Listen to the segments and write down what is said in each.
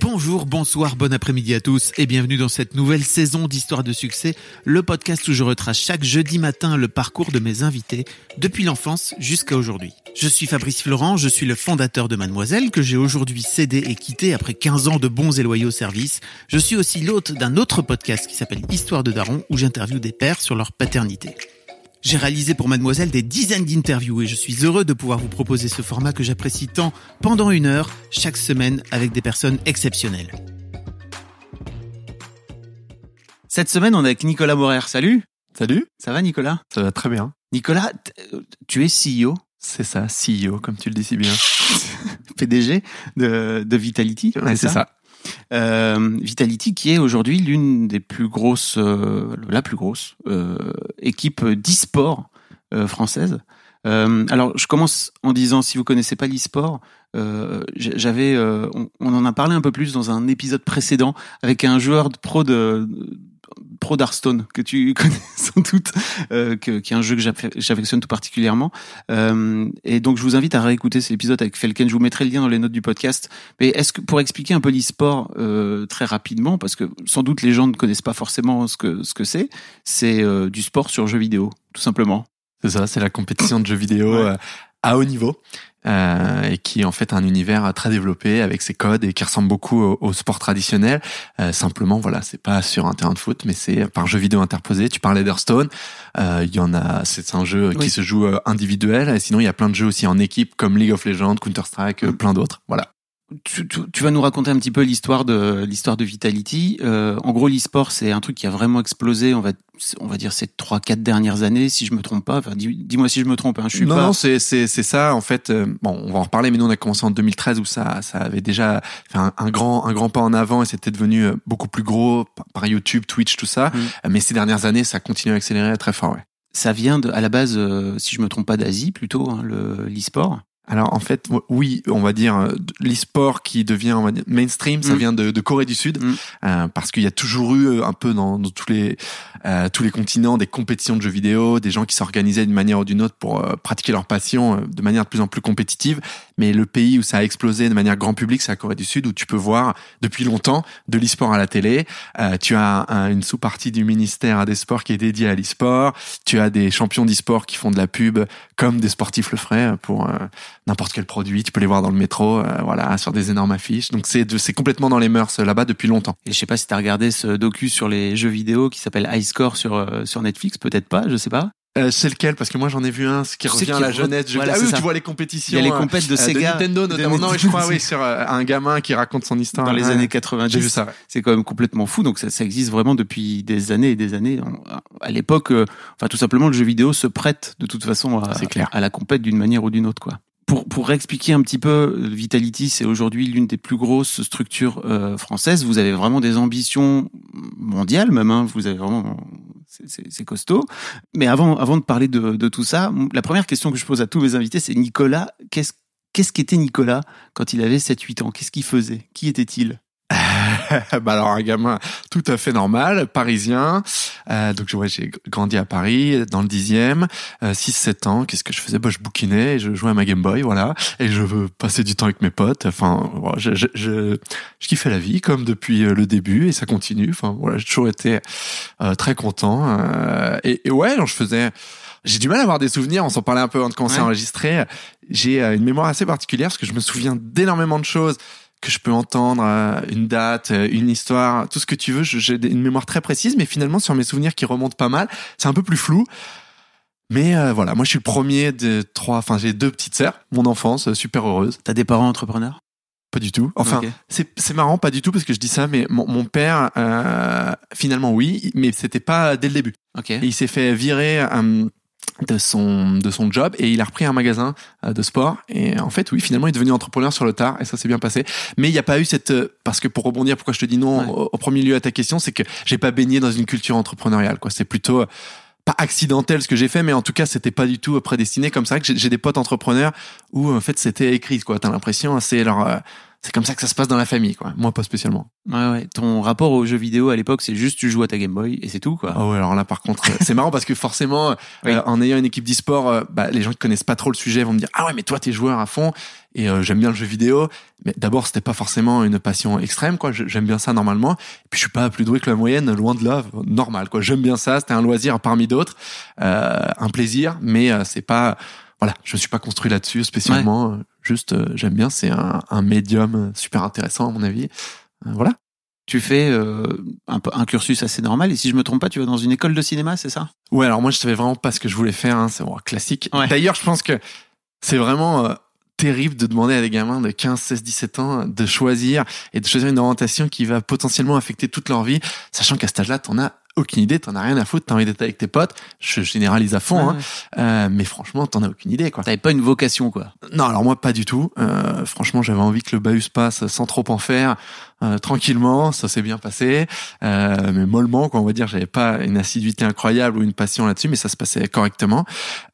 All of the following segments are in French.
Bonjour, bonsoir, bon après-midi à tous et bienvenue dans cette nouvelle saison d'Histoire de succès, le podcast où je retrace chaque jeudi matin le parcours de mes invités depuis l'enfance jusqu'à aujourd'hui. Je suis Fabrice Florent, je suis le fondateur de Mademoiselle que j'ai aujourd'hui cédé et quitté après 15 ans de bons et loyaux services. Je suis aussi l'hôte d'un autre podcast qui s'appelle Histoire de Daron où j'interviewe des pères sur leur paternité. J'ai réalisé pour Mademoiselle des dizaines d'interviews et je suis heureux de pouvoir vous proposer ce format que j'apprécie tant pendant une heure chaque semaine avec des personnes exceptionnelles. Cette semaine, on est avec Nicolas Morer. Salut Salut, Ça va Nicolas? Ça va très bien. Nicolas, tu es CEO, C'est ça, CEO, comme tu le dis si bien. PDG de, de Vitality. Ouais, c'est ça. Vitality qui est aujourd'hui l'une des plus grosses, euh, la plus grosse euh, équipe d'e-sport euh, française. Euh, alors je commence en disant si vous connaissez pas l'e-sport, euh, j'avais, euh, on, on en a parlé un peu plus dans un épisode précédent avec un joueur de pro de pro d'Hearthstone que tu connais sans doute, euh, que, qui est un jeu que j'aff- j'affectionne tout particulièrement. Euh, et donc je vous invite à réécouter cet épisode avec Felken. Je vous mettrai le lien dans les notes du podcast. Mais est-ce que pour expliquer un peu l'e-sport euh, très rapidement, parce que sans doute les gens ne connaissent pas forcément ce que ce que c'est, c'est du sport sur jeux vidéo, tout simplement. C'est ça, c'est la compétition de jeux vidéo Ouais. à haut niveau. Euh, et qui est en fait un univers très développé avec ses codes et qui ressemble beaucoup au, au sport traditionnel. Euh, simplement, voilà, c'est pas sur un terrain de foot, mais c'est par jeu vidéo interposé. Tu parlais d'Hearthstone, euh, il y en a, c'est un jeu Oui. qui se joue euh, individuel. Et sinon, il y a plein de jeux aussi en équipe comme League of Legends, Counter Strike, Mm. plein d'autres. Voilà. Tu, tu- tu vas nous raconter un petit peu l'histoire de l'histoire de Vitality. Euh, en gros, l'e-sport, c'est un truc qui a vraiment explosé. On va on va dire ces trois quatre dernières années, si je me trompe pas. Enfin, dis- dis-moi si je me trompe. Hein. Je suis non, pas. non, c'est c'est c'est ça en fait. euh, bon, on va en reparler, mais nous on a commencé en 2013 où ça ça avait déjà fait un, un grand un grand pas en avant et c'était devenu euh, beaucoup plus gros par, YouTube, Twitch, tout ça. Mm. Mais ces dernières années, ça continue à accélérer très fort. Ouais. Ça vient de, à la base, euh, si je me trompe pas, d'Asie plutôt, hein, le l'e-sport. Alors en fait, oui, on va dire euh, l'e-sport qui devient on va dire, mainstream, ça Mm. vient de, de Corée du Sud, Mm. euh, parce qu'il y a toujours eu euh, un peu dans, dans tous les euh, tous les continents des compétitions de jeux vidéo, des gens qui s'organisaient d'une manière ou d'une autre pour euh, pratiquer leur passion de manière de plus en plus compétitive. Mais le pays où ça a explosé de manière grand public, c'est la Corée du Sud, où tu peux voir depuis longtemps de l'e-sport à la télé. Euh, tu as un- une sous-partie du ministère des Sports qui est dédiée à l'e-sport. Tu as des champions d'e-sport qui font de la pub comme des sportifs le feraient pour euh, n'importe quel produit. Tu peux les voir dans le métro, euh, voilà, sur des énormes affiches. Donc c'est de- c'est complètement dans les mœurs euh, là-bas depuis longtemps. Et je sais pas si t'as regardé ce docu sur les jeux vidéo qui s'appelle High Score sur euh, sur Netflix, peut-être pas, je sais pas. Euh, c'est lequel? Parce que moi j'en ai vu un, ce qui Je revient à la jeunesse. Je... voilà, ah oui, tu vois les Il compétitions. y a les euh, compètes de euh, Sega, Nintendo de notamment. Non, je crois Nintendo. oui sur un gamin qui raconte son histoire dans les Ouais. années 90. J'ai vu ça. ouais. C'est quand même complètement fou. Donc ça, ça existe vraiment depuis des années et des années. À l'époque, euh, enfin tout simplement, le jeu vidéo se prête de toute façon à, clair. à la compète d'une manière ou d'une autre, quoi. Pour, pour réexpliquer un petit peu, euh, Vitality, c'est aujourd'hui l'une des plus grosses structures euh, françaises. Vous avez vraiment des ambitions mondiales, même. Hein. Vous avez vraiment, c'est costaud. Mais avant, avant de parler de, de tout ça, la première question que je pose à tous mes invités, c'est Nicolas. Qu'est-ce qu'est-ce qu'était Nicolas quand il avait 7-8 ans? Qu'est-ce qu'il faisait? Qui était-il? bah alors un gamin tout à fait normal, parisien. Euh, donc ouais, j'ai grandi à Paris, dans le dixième, euh, 6-7 ans. Qu'est-ce que je faisais? Bah, Je bouquinais, et je jouais à ma Game Boy, voilà. Et je veux passer du temps avec mes potes. Enfin, voilà, je, je, je, je kiffais la vie comme depuis euh, le début et ça continue. Enfin voilà, j'ai toujours été euh, très content. Euh, et, et ouais, je faisais... J'ai du mal à avoir des souvenirs, on s'en parlait un peu avant de commencer Ouais. à enregistrer. J'ai euh, une mémoire assez particulière parce que je me souviens d'énormément de choses que je peux entendre, euh, une date, euh, une histoire, tout ce que tu veux. J'ai une mémoire très précise, mais finalement sur mes souvenirs qui remontent pas mal, c'est un peu plus flou. Mais euh, voilà, moi je suis le premier de trois. Enfin, j'ai deux petites sœurs, mon enfance super heureuse. T'as des parents entrepreneurs? Pas du tout. Enfin, Ok. c'est marrant, pas du tout parce que je dis ça, mais mon, mon père, euh, finalement oui, mais c'était pas dès le début. Et il s'est fait virer euh, de son de son job et il a repris un magasin euh, de sport. Et en fait oui finalement il est devenu entrepreneur sur le tard et ça s'est bien passé. Mais il n'y a pas eu cette euh, parce que pour rebondir pourquoi je te dis non Ouais. au, au premier lieu à ta question c'est que j'ai pas baigné dans une culture entrepreneuriale quoi. C'est plutôt euh, pas accidentel ce que j'ai fait mais en tout cas c'était pas du tout prédestiné comme ça. Que j'ai j'ai des potes entrepreneurs où en fait c'était écrit quoi. T'as l'impression c'est leur euh, c'est comme ça que ça se passe dans la famille quoi moi pas spécialement Ouais, ouais. Ton rapport aux jeux vidéo à l'époque, c'est juste tu joues à ta Game Boy et c'est tout, quoi. Ah ouais, alors là par contre, euh, c'est marrant parce que forcément, euh, Oui. en ayant une équipe d'e-sport, euh, bah, les gens qui connaissent pas trop le sujet vont me dire ah ouais mais toi t'es joueur à fond et euh, j'aime bien le jeu vidéo. Mais d'abord c'était pas forcément une passion extrême quoi. J'aime bien ça normalement. Et puis je suis pas plus doué que la moyenne, loin de là, normal quoi. J'aime bien ça. C'était un loisir parmi d'autres, euh, un plaisir, mais euh, c'est pas voilà, je me suis pas construit là-dessus spécialement. Juste euh, j'aime bien, c'est un, un médium super intéressant à mon avis. Euh, voilà. Tu fais euh, un, cursus assez normal et si je me trompe pas, tu vas dans une école de cinéma, c'est ça? Ouais, alors moi je savais vraiment pas ce que je voulais faire, hein, c'est bon, classique. Ouais. D'ailleurs, je pense que c'est vraiment euh, terrible de demander à des gamins de 15, 16, 17 ans de choisir et de choisir une orientation qui va potentiellement affecter toute leur vie, sachant qu'à cet âge-là, t'en as aucune idée, t'en as rien à foutre, t'as envie d'être avec tes potes. Je généralise à fond, hein, euh, mais franchement, t'en as aucune idée, quoi. T'avais pas une vocation, quoi. Non, alors moi pas du tout. Euh, franchement, j'avais envie que le bahut se passe sans trop en faire, euh, tranquillement. Ça s'est bien passé, euh, mais mollement, quoi. On va dire, j'avais pas une assiduité incroyable ou une passion là-dessus, mais ça se passait correctement.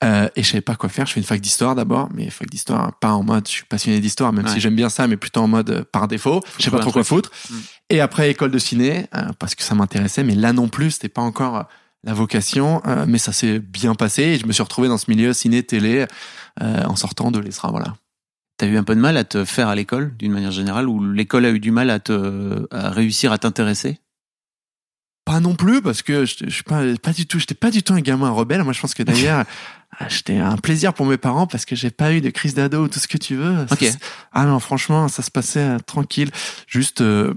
Euh, et je savais pas quoi faire. Je fais une fac d'histoire d'abord, mais fac d'histoire pas en mode je suis passionné d'histoire, même Ouais. si j'aime bien ça, mais plutôt en mode euh, par défaut. Je sais pas trop quoi foutre. Mm. Et après école de ciné, euh, parce que ça m'intéressait, mais là non plus, c'était pas encore la vocation, euh, mais ça s'est bien passé et je me suis retrouvé dans ce milieu ciné télé euh, en sortant de l'ESRA, voilà. T'as eu un peu de mal à te faire à l'école, d'une manière générale, ou l'école a eu du mal à te à réussir à t'intéresser? Pas non plus parce que je, je suis pas pas du tout, j'étais pas du tout un gamin rebelle. Moi, je pense que d'ailleurs, ah, j'étais un plaisir pour mes parents parce que j'ai pas eu de crise d'ado ou tout ce que tu veux. Ça Ok. se- Ah non, franchement, ça se passait euh, tranquille. Juste euh,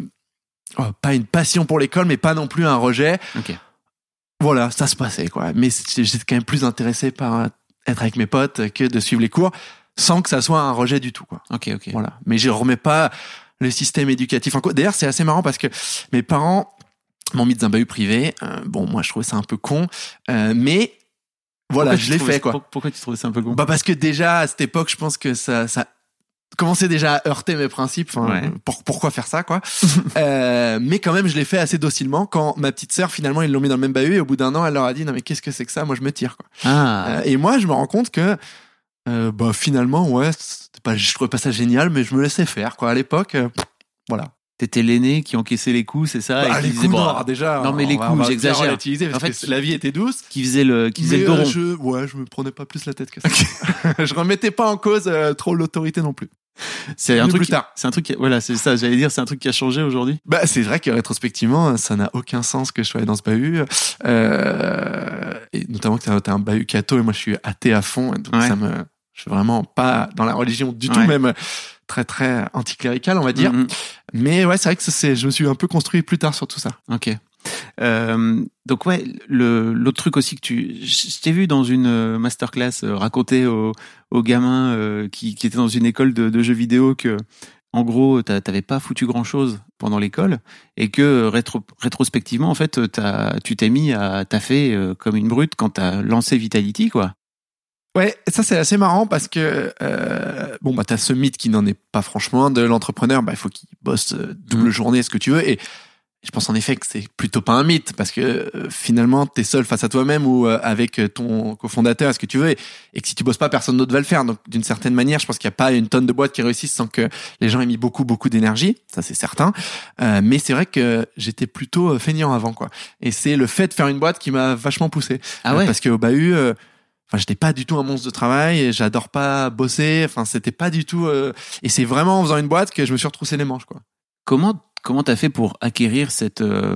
oh, pas une passion pour l'école, mais pas non plus un rejet. Ok. Voilà, ça se passait quoi. Mais j'étais quand même plus intéressé par euh, être avec mes potes que de suivre les cours, sans que ça soit un rejet du tout quoi. Ok, ok. Voilà. Mais je remets pas le système éducatif en cause. D'ailleurs, c'est assez marrant parce que mes parents m'ont mis dans un bahut privé. Euh, bon, moi, je trouvais ça un peu con, Euh, mais voilà, Pourquoi je l'ai fait quoi. pour- Pourquoi tu trouvais ça un peu con? Bah parce que déjà à cette époque, je pense que ça, ça commençait déjà à heurter mes principes. Enfin, Ouais. pour- pourquoi faire ça quoi Euh, Mais quand même, je l'ai fait assez docilement. Quand ma petite sœur, finalement, ils l'ont mis dans le même bahut et au bout d'un an, elle leur a dit non mais qu'est-ce que c'est que ça? Moi, je me tire quoi. Ah, Euh, et moi, je me rends compte que euh, bah finalement, ouais, c'était pas, je trouvais pas ça génial, mais je me laissais faire quoi. À l'époque, euh, voilà. t'étais l'aîné qui encaissait les coups, c'est ça? Bah, et les disait, coups, bon, déjà. non, mais les coups, j'exagère. En fait, la vie était douce. qui faisait le qui faisait mais le dos euh, rond. je, ouais, je me prenais pas plus la tête que ça. je remettais pas en cause euh, trop l'autorité non plus. C'est un truc. C'est un truc voilà, c'est ça, j'allais dire c'est un truc qui a changé aujourd'hui? Bah, c'est vrai que rétrospectivement, ça n'a aucun sens que je sois allé dans ce bahut. Euh, et notamment que t'as t'as un bahut catho et moi je suis athée à fond. Donc Ouais. ça me, je suis vraiment pas dans la religion du tout, même très très anticlérical, on va dire. Mhm. Mais ouais, c'est vrai que c'est, je me suis un peu construit plus tard sur tout ça. Ok. Euh, donc ouais, l'autre truc aussi que tu, je t'ai vu dans une euh, masterclass euh, raconter aux, aux gamins euh, qui, qui étaient dans une école de, de jeux vidéo que, en gros, t'a- t'avais pas foutu grand chose pendant l'école et que rétro, rétrospectivement, en fait, t'as, tu t'es mis à taffer euh, comme une brute quand t'as lancé Vitality, quoi. Ouais, ça c'est assez marrant parce que euh, bon bah t'as ce mythe qui n'en est pas franchement de l'entrepreneur, bah il faut qu'il bosse euh, double Mhm. journée, ce que tu veux, et je pense en effet que c'est plutôt pas un mythe parce que euh, finalement t'es seul face à toi-même ou euh, avec ton cofondateur, ce que tu veux, et, et que si tu bosses pas, personne d'autre va le faire. Donc d'une certaine manière, je pense qu'il n'y a pas une tonne de boîtes qui réussissent sans que les gens aient mis beaucoup beaucoup d'énergie, ça c'est certain. Mais c'est vrai que j'étais plutôt feignant avant quoi, et c'est le fait de faire une boîte qui m'a vachement poussé. Ah ouais. Parce qu'au bahut, euh, enfin, j'étais pas du tout un monstre de travail, et j'adore pas bosser, enfin, c'était pas du tout, euh, et c'est vraiment en faisant une boîte que je me suis retroussé les manches, quoi. Comment comment t'as fait pour acquérir cette euh,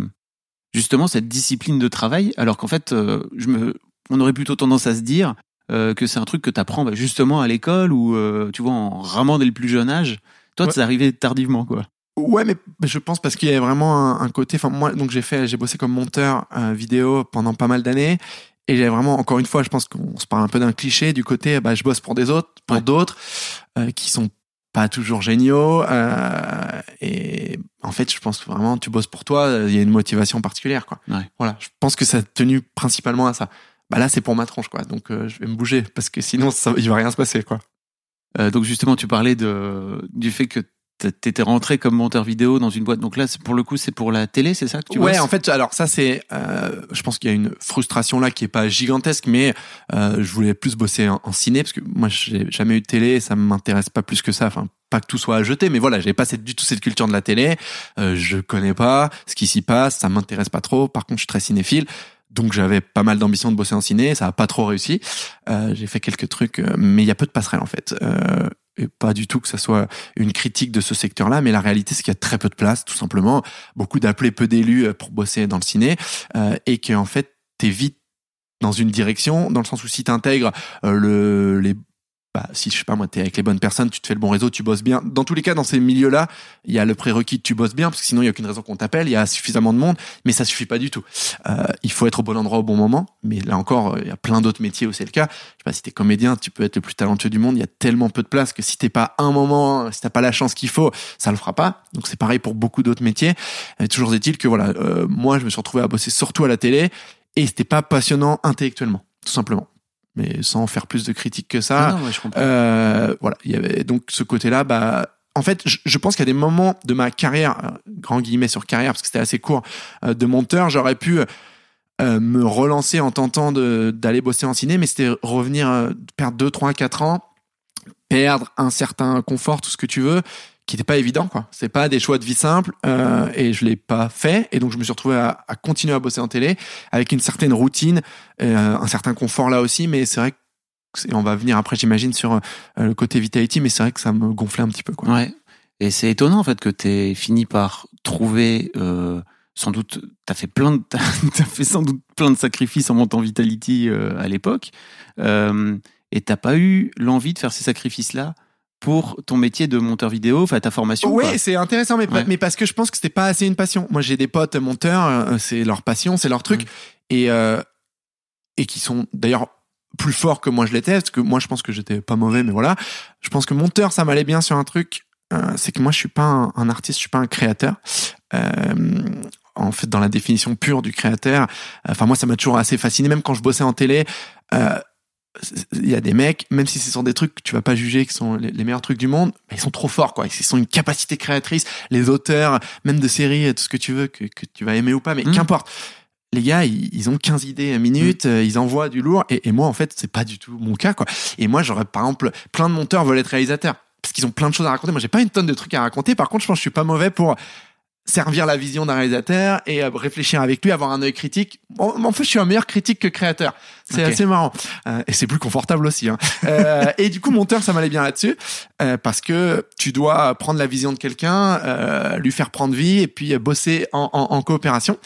justement cette discipline de travail? Alors qu'en fait euh, je me on aurait plutôt tendance à se dire euh, que c'est un truc que t'apprends bah, justement à l'école ou euh, tu vois en ramant dès le plus jeune âge toi Ouais. c'est arrivé tardivement quoi Ouais, mais je pense parce qu'il y a vraiment un, un côté, enfin, moi, donc j'ai fait, j'ai bossé comme monteur euh, vidéo pendant pas mal d'années, et j'ai vraiment, encore une fois, je pense qu'on se parle un peu d'un cliché du côté, bah, je bosse pour des autres, pour Ouais. d'autres, euh, qui sont pas toujours géniaux, euh, et en fait, je pense que vraiment, tu bosses pour toi, il y a une motivation particulière, quoi. Ouais. Voilà, je pense que ça a tenu principalement à ça. bah là c'est pour ma tronche quoi. Donc euh, je vais me bouger parce que sinon ça, il va rien se passer quoi. Euh, donc justement, tu parlais de du fait que t'étais rentré comme monteur vidéo dans une boîte. Donc là, pour le coup, c'est pour la télé, c'est ça que tu ouais, bosses en fait, alors ça c'est, euh, je pense qu'il y a une frustration là qui est pas gigantesque, mais euh, je voulais plus bosser en, ciné parce que moi j'ai jamais eu de télé, ça m'intéresse pas plus que ça. Enfin, pas que tout soit à jeter, mais voilà, j'ai pas du tout cette culture de la télé. Euh, je connais pas ce qui s'y passe, ça m'intéresse pas trop. Par contre, je suis très cinéphile. Donc j'avais pas mal d'ambition de bosser en ciné, ça a pas trop réussi. Euh, j'ai fait quelques trucs, euh, mais il y a peu de passerelles en fait. Euh, et pas du tout que ça soit une critique de ce secteur-là, mais la réalité c'est qu'il y a très peu de place, tout simplement. Beaucoup d'appelés, peu d'élus euh, pour bosser dans le ciné, euh, et que en fait t'es vite dans une direction, dans le sens où si t'intègres euh, le les bah, si je sais pas moi t'es avec les bonnes personnes, tu te fais le bon réseau, tu bosses bien. Dans tous les cas, dans ces milieux-là, il y a le prérequis tu bosses bien parce que sinon il y a aucune raison qu'on t'appelle. Il y a suffisamment de monde, mais ça suffit pas du tout. Euh, il faut être au bon endroit au bon moment. Mais là encore, euh, il y a plein d'autres métiers où c'est le cas. Je sais pas si t'es comédien, tu peux être le plus talentueux du monde. Il y a tellement peu de place que si t'es pas un moment, si t'as pas la chance qu'il faut, ça le fera pas. Donc c'est pareil pour beaucoup d'autres métiers. Et toujours est-il que voilà, euh, moi je me suis retrouvé à bosser surtout à la télé et c'était pas passionnant intellectuellement, tout simplement. Mais sans faire plus de critiques que ça. Ah non, ouais, je comprends. Euh, voilà, il y avait donc ce côté-là. Bah, en fait, je, je pense qu'il y a des moments de ma carrière, euh, grand guillemets sur carrière parce que c'était assez court, euh, de monteur, j'aurais pu euh, me relancer en tentant d'aller bosser en ciné, mais c'était revenir perdre 2, 3, 4 ans, perdre un certain confort, tout ce que tu veux, qui n'était pas évident, quoi. C'est pas des choix de vie simples, euh, et je l'ai pas fait, et donc je me suis retrouvé à, à continuer à bosser en télé avec une certaine routine, euh, un certain confort là aussi, mais c'est vrai que on va venir après, j'imagine, sur euh, le côté vitality, mais c'est vrai que ça me gonflait un petit peu, quoi. Ouais. Et c'est étonnant en fait que t'aies fini par trouver euh, sans doute t'as fait plein de t'as fait sans doute plein de sacrifices en montant Vitality euh, à l'époque euh, et t'as pas eu l'envie de faire ces sacrifices là pour ton métier de monteur vidéo, enfin ta formation. Ouais, c'est intéressant, mais, Ouais. mais parce que je pense que c'était pas assez une passion. Moi, j'ai des potes monteurs, euh, c'est leur passion, c'est leur truc, Mm. et euh, et qui sont d'ailleurs plus forts que moi je l'étais, parce que moi je pense que j'étais pas mauvais, mais voilà. Je pense que monteur, ça m'allait bien sur un truc, euh, c'est que moi je suis pas un, un artiste, je suis pas un créateur. Euh, en fait, dans la définition pure du créateur, enfin moi ça m'a toujours assez fasciné, même quand je bossais en télé. euh, il y a des mecs, même si c'est sur des trucs que tu vas pas juger qui sont les, les meilleurs trucs du monde, ils sont trop forts, quoi. Ils sont une capacité créatrice. Les auteurs, même de séries, tout ce que tu veux, que, que tu vas aimer ou pas, mais Mm. qu'importe. Les gars, ils, ils ont 15 idées à minute, euh, ils envoient du lourd, et, et moi, en fait, c'est pas du tout mon cas, quoi. Et moi, j'aurais, par exemple, plein de monteurs veulent être réalisateurs. Parce qu'ils ont plein de choses à raconter. Moi, j'ai pas une tonne de trucs à raconter. Par contre, je pense que je suis pas mauvais pour servir la vision d'un réalisateur et euh, réfléchir avec lui, avoir un œil critique. En, en fait, je suis un meilleur critique que créateur. C'est assez marrant. Euh, et c'est plus confortable aussi. Hein. Euh, et du coup, monteur, ça m'allait bien là-dessus. euh, parce que tu dois prendre la vision de quelqu'un, euh, lui faire prendre vie et puis bosser en, en, en coopération.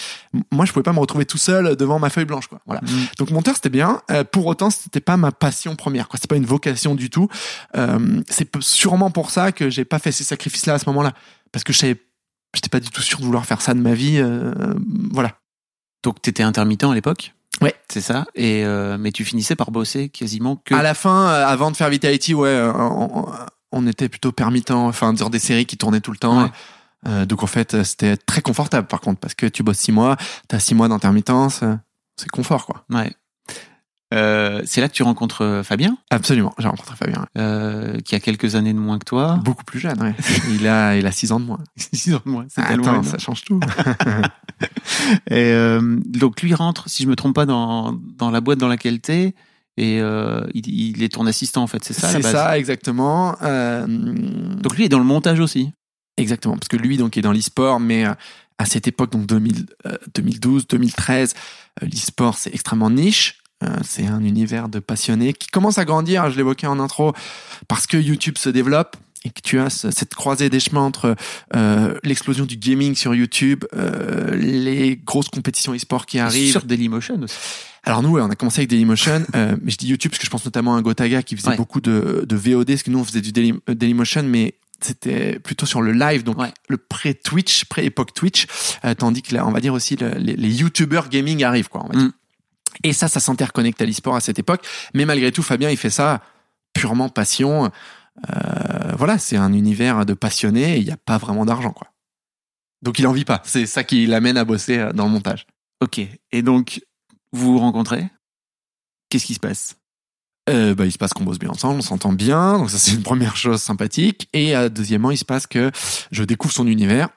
Moi, je pouvais pas me retrouver tout seul devant ma feuille blanche. Quoi. Voilà. Mm. Donc monteur c'était bien. Euh, pour autant c'était pas ma passion première. Quoi. C'était pas une vocation du tout. Euh, c'est sûrement pour ça que j'ai pas fait ces sacrifices là à ce moment-là parce que je savais, j'étais pas du tout sûr de vouloir faire ça de ma vie. euh, voilà. Donc t'étais intermittent à l'époque? Ouais. C'est ça? Et euh, mais tu finissais par bosser quasiment que. À la fin, euh, avant de faire Vitality, ouais, on, on était plutôt permittent. Enfin, dire des séries qui tournaient tout le temps. Ouais. Euh, donc en fait, c'était très confortable par contre parce que tu bosses six mois, t'as six mois d'intermittence, c'est confort quoi. Ouais. Euh, c'est là que tu rencontres euh, Fabien, Absolument. J'ai rencontré Fabien. euh, qui a quelques années de moins que toi. Beaucoup plus jeune. Ouais. il a, il a six ans de moins. Six ans de moins. C'est Attends, tellement énorme. ça change tout. Et euh, donc lui rentre, si je me trompe pas, dans, dans la boîte dans laquelle t'es, et euh, il, il est ton assistant en fait, c'est ça C'est ça, exactement. Euh, Donc lui est dans le montage aussi? exactement, parce que lui donc est dans l'e-sport, mais à cette époque, donc 2000, euh, 2012, 2013, euh, l'e-sport c'est extrêmement niche. Euh, c'est un univers de passionnés qui commence à grandir. Je l'évoquais en intro parce que YouTube se développe et que tu as ce- cette croisée des chemins entre euh, l'explosion du gaming sur YouTube, euh, les grosses compétitions e-sport qui arrivent, Sur Dailymotion aussi. Alors nous, on a commencé avec Dailymotion, euh, mais je dis YouTube parce que je pense notamment à Gotaga qui faisait Ouais. beaucoup de, de VOD, parce que nous on faisait du Daily, euh, Dailymotion, mais c'était plutôt sur le live, donc Ouais. le pré-Twitch, pré-époque Twitch, euh, tandis que là, on va dire aussi le- les, les YouTubers gaming arrivent, quoi. On va dire. Mm. Et ça, ça s'interconnecte à l'e-sport à cette époque, mais malgré tout, Fabien, il fait ça purement passion. Euh, voilà, c'est un univers de passionnés, il n'y a pas vraiment d'argent, quoi. Donc il en vit pas. C'est ça qui l'amène à bosser euh, dans le montage. Ok. Et donc vous vous rencontrez? Qu'est-ce qui se passe? Euh, bah, il se passe qu'on bosse bien ensemble, on s'entend bien, donc ça c'est une première chose sympathique. Et euh, deuxièmement, il se passe que je découvre son univers.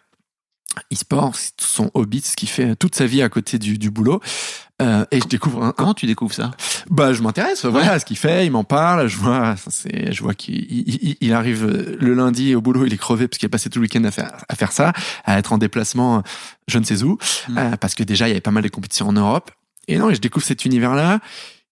E-sport, c'est son hobby, ce qui fait toute sa vie à côté du, du boulot. Euh, et je découvre un, un- Comment tu découvres ça? Bah je m'intéresse voilà à ce qu'il fait il m'en parle je vois c'est je vois qu'il il, il- il arrive le lundi au boulot il est crevé parce qu'il a passé tout le week-end à faire à faire ça à être en déplacement je ne sais où Mm. euh, parce que déjà il y avait pas mal de compétitions en Europe. Et non et je découvre cet univers là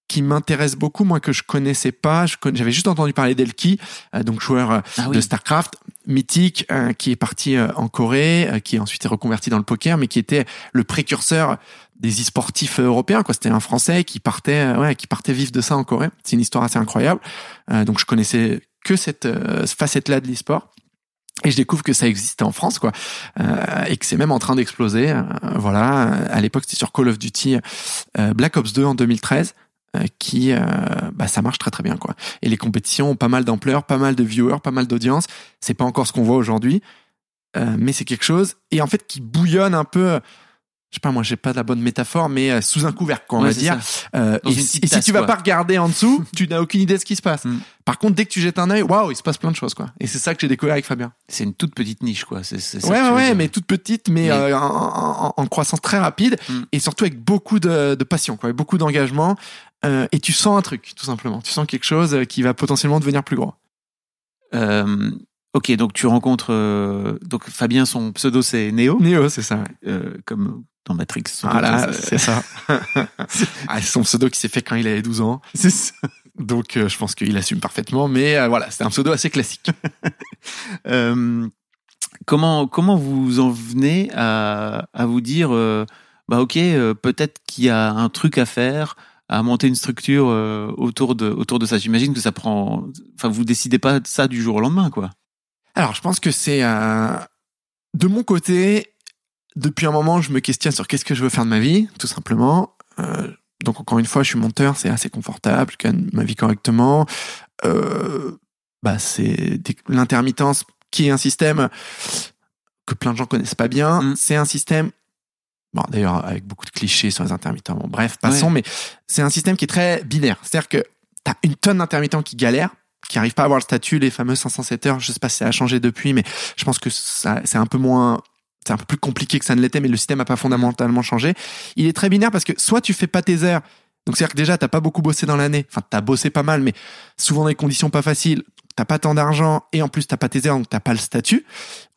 qui m'intéresse beaucoup moi que je connaissais pas je connais- j'avais juste entendu parler d'Elki euh, donc joueur euh, Ah de Starcraft mythique euh, qui est parti euh, en Corée euh, qui est ensuite reconverti dans le poker mais qui était le précurseur des e-sportifs européens quoi. C'était un français qui partait euh, ouais qui partait vivre de ça en Corée. C'est une histoire assez incroyable. Euh, donc je connaissais que cette euh, facette là de l'e-sport. Et je découvre que ça existe en France quoi. Euh, et que c'est même en train d'exploser. Euh, voilà. À l'époque c'était sur Call of Duty euh, Black Ops 2 en 2013 euh, qui euh, bah ça marche très très bien quoi. Et les compétitions ont pas mal d'ampleur pas mal de viewers pas mal d'audience. C'est pas encore ce qu'on voit aujourd'hui. Euh, mais c'est quelque chose et en fait qui bouillonne un peu je sais pas moi j'ai pas la bonne métaphore mais euh, sous un couvercle quoi, on Ouais, va dire. Euh, et, si- et si tasse, tu vas quoi. pas regarder en dessous tu n'as aucune idée de ce qui se passe Mm. par contre dès que tu jettes un œil waouh il se passe plein de choses quoi et c'est ça que j'ai découvert avec Fabien C'est une toute petite niche, quoi. C'est c'est ouais ouais, mais toute petite mais, Mais- euh, en, en- en croissance très rapide Mm. et surtout avec beaucoup de, de passion quoi et beaucoup d'engagement euh, et tu sens un truc tout simplement tu sens quelque chose euh, qui va potentiellement devenir plus gros Euh, ok, donc tu rencontres euh, donc Fabien, son pseudo c'est Neo, Néo c'est ça ouais. euh, comme dans Matrix. Voilà, c'est ça. ah, son pseudo qui s'est fait quand il avait 12 ans. C'est ça. Donc, euh, je pense qu'il assume parfaitement. Mais euh, voilà, c'est un pseudo assez classique. Euh, comment comment vous en venez à, à vous dire bah ok peut-être qu'il y a un truc à faire à monter une structure autour de autour de ça? J'imagine que ça prend enfin vous décidez pas de ça du jour au lendemain quoi Alors, je pense que c'est de mon côté. Depuis un moment, je me questionne sur qu'est-ce que je veux faire de ma vie, tout simplement. Euh, donc, encore une fois, je suis monteur, c'est assez confortable, je gagne ma vie correctement. Euh, bah, c'est l'intermittence qui est un système que plein de gens connaissent pas bien. Mm. C'est un système Bon, d'ailleurs, avec beaucoup de clichés sur les intermittents. Bon, bref, passons, mais c'est un système qui est très binaire. C'est-à-dire que t'as une tonne d'intermittents qui galèrent, qui arrivent pas à avoir le statut, les fameux 507 heures. Je sais pas si ça a changé depuis, mais je pense que c'est un peu moins, c'est un peu plus compliqué que ça ne l'était, mais le système a pas fondamentalement changé. Il est très binaire parce que soit tu fais pas tes heures, donc c'est-à-dire que déjà t'as pas beaucoup bossé dans l'année, enfin t'as bossé pas mal, mais souvent dans des conditions pas faciles, t'as pas tant d'argent et en plus t'as pas tes heures, donc t'as pas le statut.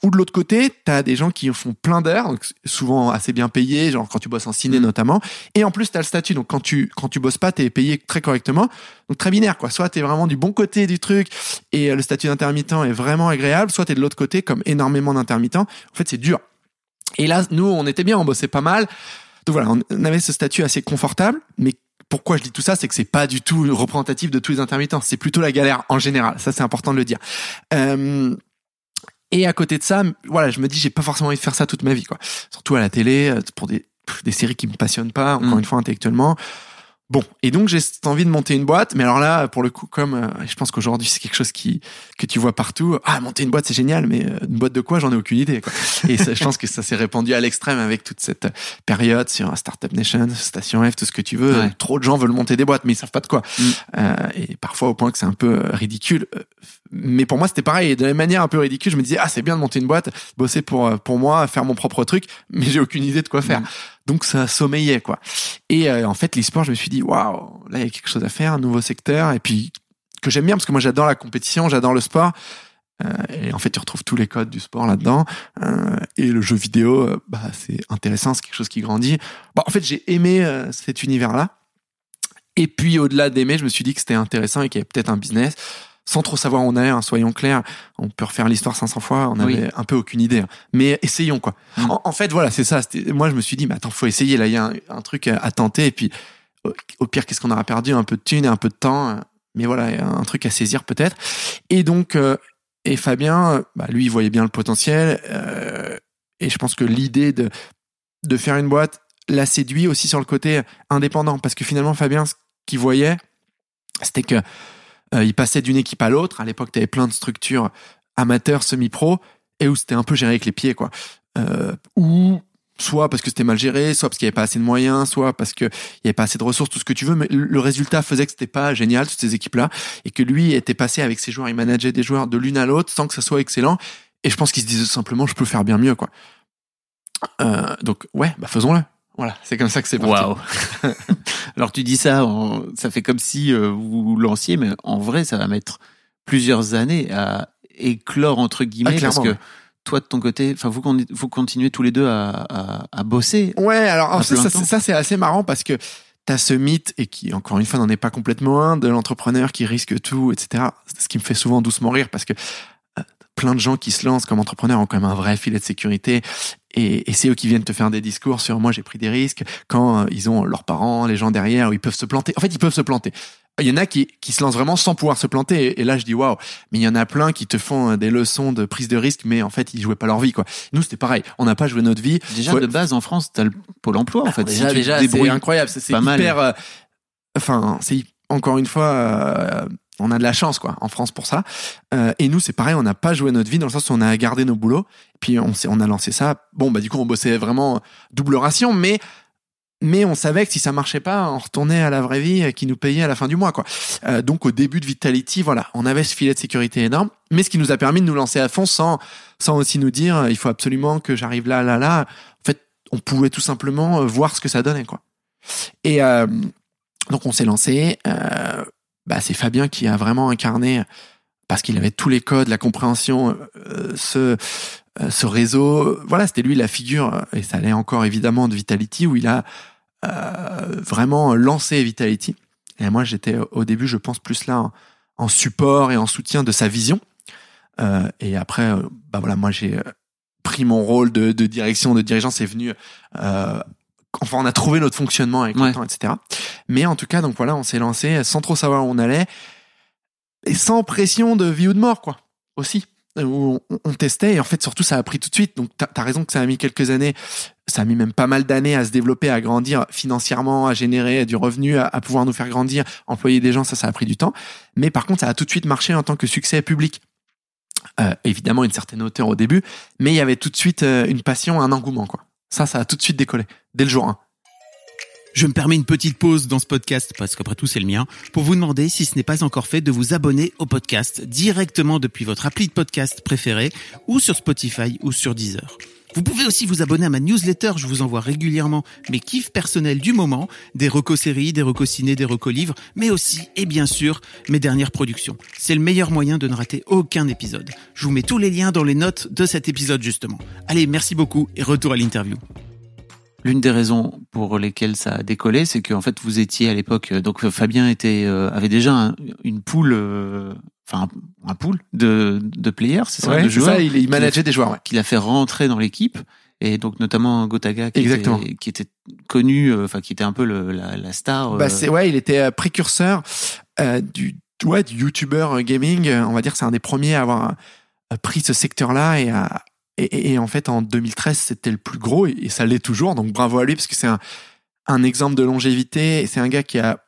Ou de l'autre côté, t'as des gens qui font plein d'heures, donc souvent assez bien payés, genre quand tu bosses en ciné Mm. notamment, et en plus t'as le statut, donc quand tu quand tu bosses pas, t'es payé très correctement, donc très binaire quoi. Soit t'es vraiment du bon côté du truc et euh, le statut d'intermittent est vraiment agréable, soit t'es de l'autre côté comme énormément d'intermittents. En fait, c'est dur. Et là, nous, on était bien, on bossait pas mal. Donc voilà, on avait ce statut assez confortable, mais pourquoi je dis tout ça, c'est que c'est pas du tout représentatif de tous les intermittents. C'est plutôt la galère en général. Ça, c'est important de le dire. Euh, et à côté de ça, voilà, je me dis, j'ai pas forcément envie de faire ça toute ma vie, quoi. Surtout à la télé, euh, pour des, des séries qui me passionnent pas, encore Mm. une fois, intellectuellement. Bon, et donc j'ai cette envie de monter une boîte, mais alors là, pour le coup, comme euh, je pense qu'aujourd'hui c'est quelque chose qui que tu vois partout. Ah, monter une boîte c'est génial, mais euh, une boîte de quoi? J'en ai aucune idée. Quoi. Et ça, je pense que ça s'est répandu à l'extrême avec toute cette période sur Startup Nation, Station F, tout ce que tu veux. Ouais. Trop de gens veulent monter des boîtes, mais ils savent pas de quoi. Mm. Euh, et parfois au point que c'est un peu euh, ridicule. Mais pour moi c'était pareil. Et de la même manière un peu ridicule, je me disais ah c'est bien de monter une boîte, bosser pour euh, pour moi, faire mon propre truc, mais j'ai aucune idée de quoi faire. Mm. Donc ça sommeillait quoi. Et euh, en fait l'e-sport, je me suis dit waouh, là il y a quelque chose à faire, un nouveau secteur, et puis que j'aime bien parce que moi j'adore la compétition, j'adore le sport. Euh, et en fait, tu retrouves tous les codes du sport là-dedans. Euh, et le jeu vidéo, euh, bah, c'est intéressant, c'est quelque chose qui grandit. Bon, en fait, j'ai aimé euh, cet univers-là. Et puis, au-delà d'aimer, je me suis dit que c'était intéressant et qu'il y avait peut-être un business. Sans trop savoir où on allait, hein, soyons clairs. On peut refaire l'histoire 500 fois, on Oui. avait un peu aucune idée. hein. Mais essayons, quoi. Mm. En, en fait, voilà, c'est ça. Moi, je me suis dit, mais attends, faut essayer. Là, il y a un, un truc à, tenter. Et puis, au, au pire, qu'est-ce qu'on aura perdu? Un peu de thunes et un peu de temps. euh, Mais voilà, il y a un truc à saisir peut-être. Et donc, euh, et Fabien, bah, lui, il voyait bien le potentiel. euh, et je pense que l'idée de, de faire une boîte l'a séduit aussi sur le côté indépendant. Parce que finalement, Fabien, ce qu'il voyait, c'était que il passait d'une équipe à l'autre. À l'époque, tu avais plein de structures amateurs, semi-pro, et où c'était un peu géré avec les pieds, quoi. Euh, où soit parce que c'était mal géré, soit parce qu'il n'y avait pas assez de moyens, soit parce qu'il n'y avait pas assez de ressources, tout ce que tu veux, mais le résultat faisait que c'était pas génial, toutes ces équipes-là, et que lui était passé avec ses joueurs, il manageait des joueurs de l'une à l'autre sans que ça soit excellent, et je pense qu'il se disait simplement, je peux faire bien mieux, quoi. Euh, donc, ouais, bah faisons-le. Voilà, c'est comme ça que c'est parti. Waouh. Alors tu dis ça, ça fait comme si euh, vous lanciez, mais en vrai, ça va mettre plusieurs années à éclore entre guillemets Ah, parce que toi de ton côté, enfin vous vous continuez tous les deux à, à, à bosser. Ouais, alors en fait, ça, ça c'est assez marrant parce que t'as ce mythe et qui encore une fois n'en est pas complètement un de l'entrepreneur qui risque tout, etc. Ce qui me fait souvent doucement rire parce que plein de gens qui se lancent comme entrepreneurs ont quand même un vrai filet de sécurité et, et c'est eux qui viennent te faire des discours sur moi j'ai pris des risques quand euh, ils ont leurs parents, les gens derrière où ils peuvent se planter. En fait, ils peuvent se planter. Il y en a qui, qui se lancent vraiment sans pouvoir se planter et, là je dis waouh mais il y en a plein qui te font euh, des leçons de prise de risque mais en fait ils jouaient pas leur vie quoi nous c'était pareil on n'a pas joué notre vie Déjà Faut- de base en France, t'as le pôle emploi en fait. déjà, si tu déjà, c'est incroyable. C'est pas mal. hyper. euh, Enfin, c'est encore une fois, euh, on a de la chance quoi en France pour ça. Euh, et nous, c'est pareil, on n'a pas joué notre vie dans le sens où on a gardé nos boulots. Puis on on a lancé ça. Bon, bah du coup, on bossait vraiment double ration, mais mais on savait que si ça marchait pas, on retournait à la vraie vie euh, qui nous payait à la fin du mois, quoi. Euh, donc au début de Vitality, voilà, on avait ce filet de sécurité énorme, mais ce qui nous a permis de nous lancer à fond sans sans aussi nous dire euh, il faut absolument que j'arrive là, là, là. En fait, on pouvait tout simplement euh, voir ce que ça donnait, quoi. Et euh, donc on s'est lancé. Euh, bah, c'est Fabien qui a vraiment incarné parce qu'il avait tous les codes, la compréhension, euh, ce euh, ce réseau. Voilà, c'était lui la figure et ça allait encore évidemment de Vitality où il a euh, vraiment lancé Vitality. Et moi, j'étais au début, je pense, plus là en, en support et en soutien de sa vision. Euh, et après, euh, bah voilà, moi j'ai euh, pris mon rôle de, de direction, de dirigeant, c'est venu. Euh, enfin, on a trouvé notre fonctionnement avec Ouais. le temps, etc. Mais en tout cas, donc voilà, on s'est lancé sans trop savoir où on allait et sans pression de vie ou de mort, quoi. Aussi, où on, on testait et en fait, surtout, ça a pris tout de suite. Donc, t'as as raison que ça a mis quelques années. Ça a mis même pas mal d'années à se développer, à grandir financièrement, à générer du revenu, à, à pouvoir nous faire grandir, employer des gens. Ça, ça a pris du temps. Mais par contre, ça a tout de suite marché en tant que succès public. Euh, évidemment, une certaine hauteur au début, mais il y avait tout de suite euh, une passion, un engouement, quoi. Ça, ça a tout de suite décollé dès le jour 1. Je me permets une petite pause dans ce podcast, parce qu'après tout c'est le mien, pour vous demander, si ce n'est pas encore fait, de vous abonner au podcast directement depuis votre appli de podcast préféré, ou sur Spotify ou sur Deezer. Vous pouvez aussi vous abonner à ma newsletter, je vous envoie régulièrement mes kiffs personnels du moment, des recos séries, des recos ciné, des recos livres, mais aussi, et bien sûr, mes dernières productions. C'est le meilleur moyen de ne rater aucun épisode. Je vous mets tous les liens dans les notes de cet épisode justement. Allez, merci beaucoup et retour à l'interview. L'une des raisons pour lesquelles ça a décollé, c'est qu'en fait vous étiez à l'époque, euh, donc euh, Fabien était euh, avait déjà un- une poule, euh, enfin un, un pool de, de players, c'est ça, de Ouais, c'est joueurs ça, il, il manageait des joueurs, ouais. qu'il a fait rentrer dans l'équipe et donc notamment Gotaga qui, était, qui était connu, euh, enfin qui était un peu le, la, la star. Bah, euh, c'est ouais, il était euh, précurseur euh, du ouais du YouTuber euh, gaming. Euh, On va dire c'est un des premiers à avoir euh, pris ce secteur-là et à et, et- et en fait en 2013 c'était le plus gros et, et ça l'est toujours. Donc bravo à lui parce que c'est un un exemple de longévité c'est un gars qui a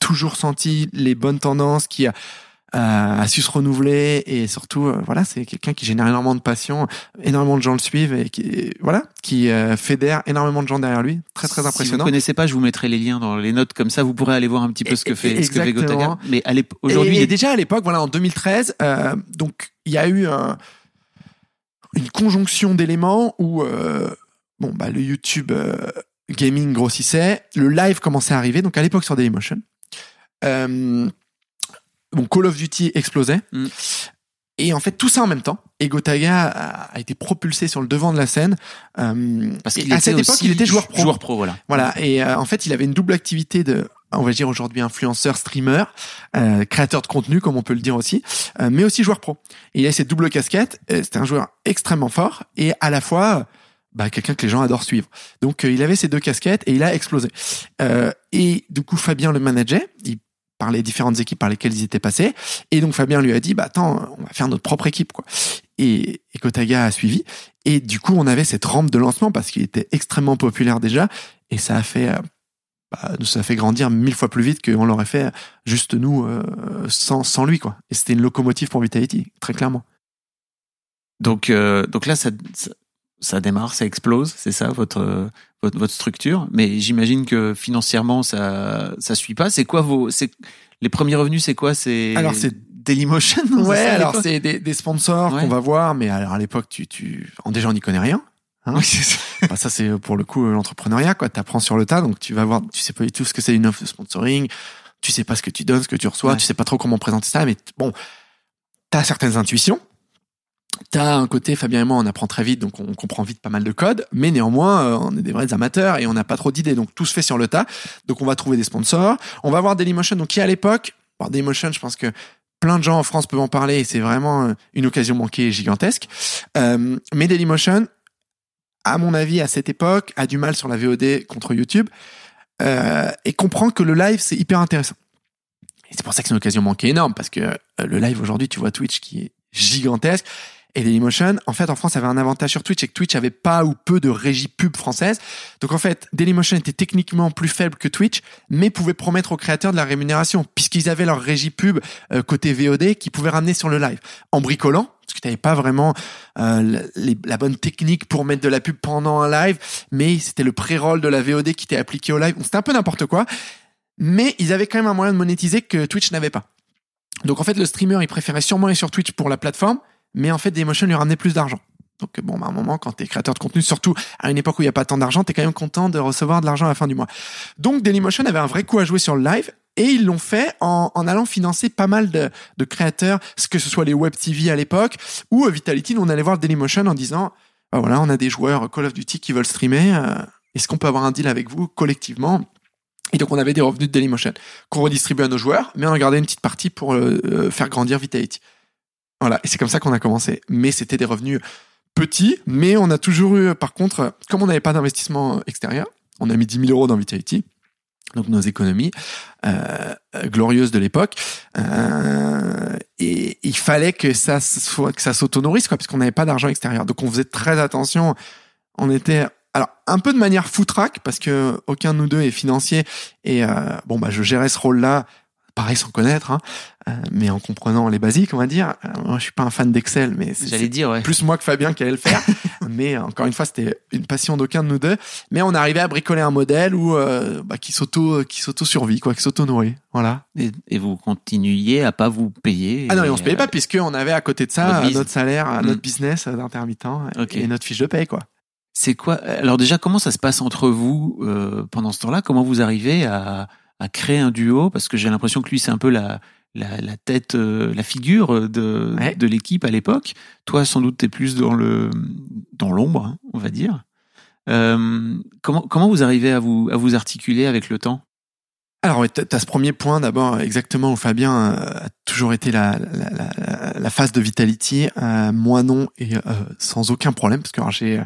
toujours senti les bonnes tendances, qui a euh, a su se renouveler et surtout euh, voilà c'est quelqu'un qui génère énormément de passion énormément de gens le suivent et qui voilà qui euh, fédère énormément de gens derrière lui très très Si vous impressionnant connaissez pas, je vous mettrai les liens dans les notes comme ça, vous pourrez aller voir un petit peu ce que fait, ce que fait. Gotaga. Mais aujourd'hui, et, il est déjà à l'époque, voilà, en 2013, euh, donc il y a eu un- une conjonction d'éléments où euh, bon bah le YouTube euh, gaming grossissait, le live commençait à arriver, donc à l'époque sur Dailymotion. Euh, bon, Call of Duty explosait. Mm. Et en fait, tout ça en même temps. Et Gotaga a, été propulsé sur le devant de la scène. Euh, parce et qu'il à était cette époque, il était joueur pro. Joueur pro, voilà. Voilà. Et euh, en fait, il avait une double activité de, on va dire aujourd'hui influenceur, streamer, euh, créateur de contenu, comme on peut le dire aussi, euh, mais aussi joueur pro. Il a cette double casquette. euh, C'était un joueur extrêmement fort et à la fois bah, quelqu'un que les gens adorent suivre. Donc euh, il avait ces deux casquettes et il a explosé. Euh, et du coup, Fabien le manageait. Il par les différentes équipes par lesquelles ils étaient passés. Et donc Fabien lui a dit, bah attends, on va faire notre propre équipe, quoi. Et, et Kotaga a suivi. Et du coup, on avait cette rampe de lancement parce qu'il était extrêmement populaire déjà. Et ça a fait, euh, bah, ça fait grandir mille fois plus vite qu'on l'aurait fait juste nous euh, sans, sans lui, quoi. Et c'était une locomotive pour Vitality, très clairement. Donc, euh, donc là, ça, ça- ça démarre, ça explose, c'est ça votre votre, votre structure. Mais j'imagine que financièrement, ça ça suit pas. C'est quoi vos c'est les premiers revenus C'est quoi? C'est Alors, c'est- Dailymotion. Ouais, ça, alors c'est des, des sponsors Ouais. qu'on va voir, mais alors à l'époque, tu, tu, en déjà on n'y connaît rien. Hein Oui, c'est ça. Bah, ça c'est pour le coup euh, l'entrepreneuriat, quoi. T'apprends sur le tas, donc tu vas voir, tu sais pas du tout ce que c'est une offre de sponsoring, tu sais pas ce que tu donnes, ce que tu reçois, Ouais. tu sais pas trop comment présenter ça, mais bon, t'as certaines intuitions. T'as un côté, Fabien et moi, on apprend très vite, donc on comprend vite pas mal de codes, mais néanmoins, euh, on est des vrais amateurs et on n'a pas trop d'idées, donc tout se fait sur le tas. Donc on va trouver des sponsors, on va voir Dailymotion, donc qui à l'époque, bon, Dailymotion, je pense que plein de gens en France peuvent en parler et c'est vraiment euh, une occasion manquée gigantesque. Euh, mais Dailymotion, à mon avis, à cette époque, a du mal sur la VOD contre YouTube euh, et comprend que le live, c'est hyper intéressant. Et c'est pour ça que c'est une occasion manquée énorme parce que euh, le live aujourd'hui, tu vois Twitch qui est gigantesque. Et Dailymotion, en fait, en France, avait un avantage sur Twitch, et que Twitch avait pas ou peu de régie pub française. Donc, en fait, Dailymotion était techniquement plus faible que Twitch, mais pouvait promettre aux créateurs de la rémunération, puisqu'ils avaient leur régie pub euh, côté VOD qui pouvait ramener sur le live. En bricolant, parce que tu pas vraiment euh, la, bonne technique pour mettre de la pub pendant un live, mais c'était le pré-roll de la VOD qui était appliqué au live. C'était un peu n'importe quoi. Mais ils avaient quand même un moyen de monétiser que Twitch n'avait pas. Donc en fait, le streamer, il préférait sûrement aller sur Twitch pour la plateforme, mais en fait, Dailymotion lui ramenait plus d'argent. Donc bon, bah, à un moment, quand t'es créateur de contenu, surtout à une époque où il n'y a pas tant d'argent, t'es quand même content de recevoir de l'argent à la fin du mois. Donc Dailymotion avait un vrai coup à jouer sur le live, et ils l'ont fait en, allant financer pas mal de, créateurs, que ce soit les web TV à l'époque, ou euh, Vitality, on allait voir Dailymotion en disant, bah voilà, on a des joueurs Call of Duty qui veulent streamer, euh, est-ce qu'on peut avoir un deal avec vous collectivement? Et donc on avait des revenus de Dailymotion qu'on redistribuait à nos joueurs, mais on gardait une petite partie pour euh, faire grandir Vitality. Voilà, et c'est comme ça qu'on a commencé. Mais c'était des revenus petits, mais on a toujours eu, par contre, comme on n'avait pas d'investissement extérieur, on a mis 10 000 euros dans Vitality, donc nos économies euh, glorieuses de l'époque, euh, et il fallait que ça soit que ça n'avait pas d'argent extérieur. Donc on faisait très attention. On était alors un peu de manière foutraque parce que aucun de nous deux est financier et euh, bon bah je gérais ce rôle-là pareil sans connaître hein, euh, mais en comprenant les basiques on va dire. Euh, moi je suis pas un fan d'Excel mais c'est J'allais dire, ouais. plus moi que Fabien qui allait le faire. Mais euh, encore une fois c'était une passion d'aucun de nous deux. Mais on arrivait à bricoler un modèle où euh, bah, qui s'auto qui s'auto survit quoi qui s'auto nourrit voilà. Et, et vous continuiez à pas vous payer. ah non et on se payait euh, pas puisque on avait à côté de ça notre salaire euh, Mm. notre business d'intermittent et notre fiche de paye quoi. C'est quoi Alors déjà, comment ça se passe entre vous euh, pendant ce temps-là? Comment vous arrivez à, à créer un duo Parce que j'ai l'impression que lui, c'est un peu la, la, la tête, euh, la figure de, Ouais. de l'équipe à l'époque. Toi, sans doute, t'es plus dans le dans l'ombre, hein, on va dire. Euh, comment comment vous arrivez à vous à vous articuler avec le temps? Alors, t'as t'as ce premier point d'abord, exactement où Fabien euh, a toujours été la, la, la, la face de Vitality, euh, moi non, et euh, sans aucun problème, parce que j'ai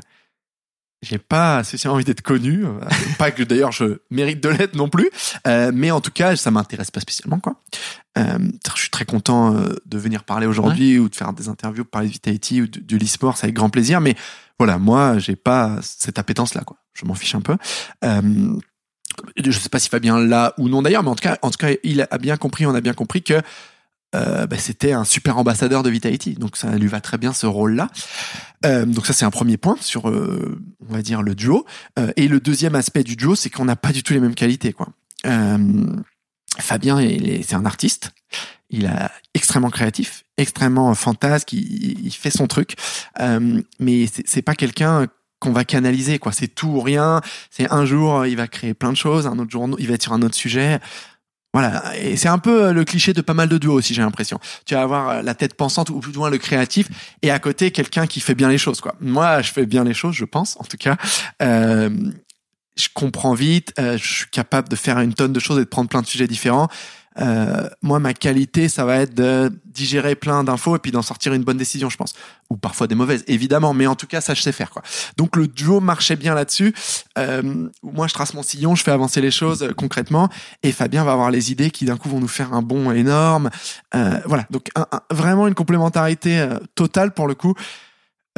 j'ai pas spécialement envie d'être connu, euh, pas que d'ailleurs je mérite de l'être non plus, euh, mais en tout cas ça m'intéresse pas spécialement quoi. Euh, je suis très content de venir parler aujourd'hui ou de faire des interviews parler de Vitality ou de, de l'e-sport, c'est avec grand plaisir, mais voilà moi j'ai pas cette appétence là quoi, je m'en fiche un peu. Euh, je sais pas si Fabien l'a ou non d'ailleurs, mais en tout cas, en tout cas, il a bien compris, on a bien compris que euh, bah, c'était un super ambassadeur de Vitality, donc ça lui va très bien ce rôle-là. Euh, donc ça c'est un premier point sur, euh, on va dire le duo. Euh, et le deuxième aspect du duo, c'est qu'on n'a pas du tout les mêmes qualités, quoi. Euh, Fabien, c'est un artiste. Il est extrêmement créatif, extrêmement fantasque. Il, il fait son truc, euh, mais c'est pas quelqu'un qu'on va canaliser, quoi. C'est tout ou rien. C'est un jour, il va créer plein de choses, un autre jour, il va être sur un autre sujet. Voilà, et c'est un peu le cliché de pas mal de duos aussi, j'ai l'impression. Tu vas avoir la tête pensante ou plus moins le créatif, et à côté quelqu'un qui fait bien les choses, quoi. Moi, je fais bien les choses, je pense, en tout cas. Euh, je comprends vite, euh, je suis capable de faire une tonne de choses et de prendre plein de sujets différents. Euh, moi, ma qualité, ça va être de digérer plein d'infos et puis d'en sortir une bonne décision, je pense. Ou parfois des mauvaises, évidemment, mais en tout cas, ça, je sais faire, quoi. Donc, le duo marchait bien là-dessus. Euh, moi, je trace mon sillon, je fais avancer les choses euh, concrètement, et Fabien va avoir les idées qui, d'un coup, vont nous faire un bond énorme. Euh, voilà, donc vraiment une complémentarité euh, totale pour le coup.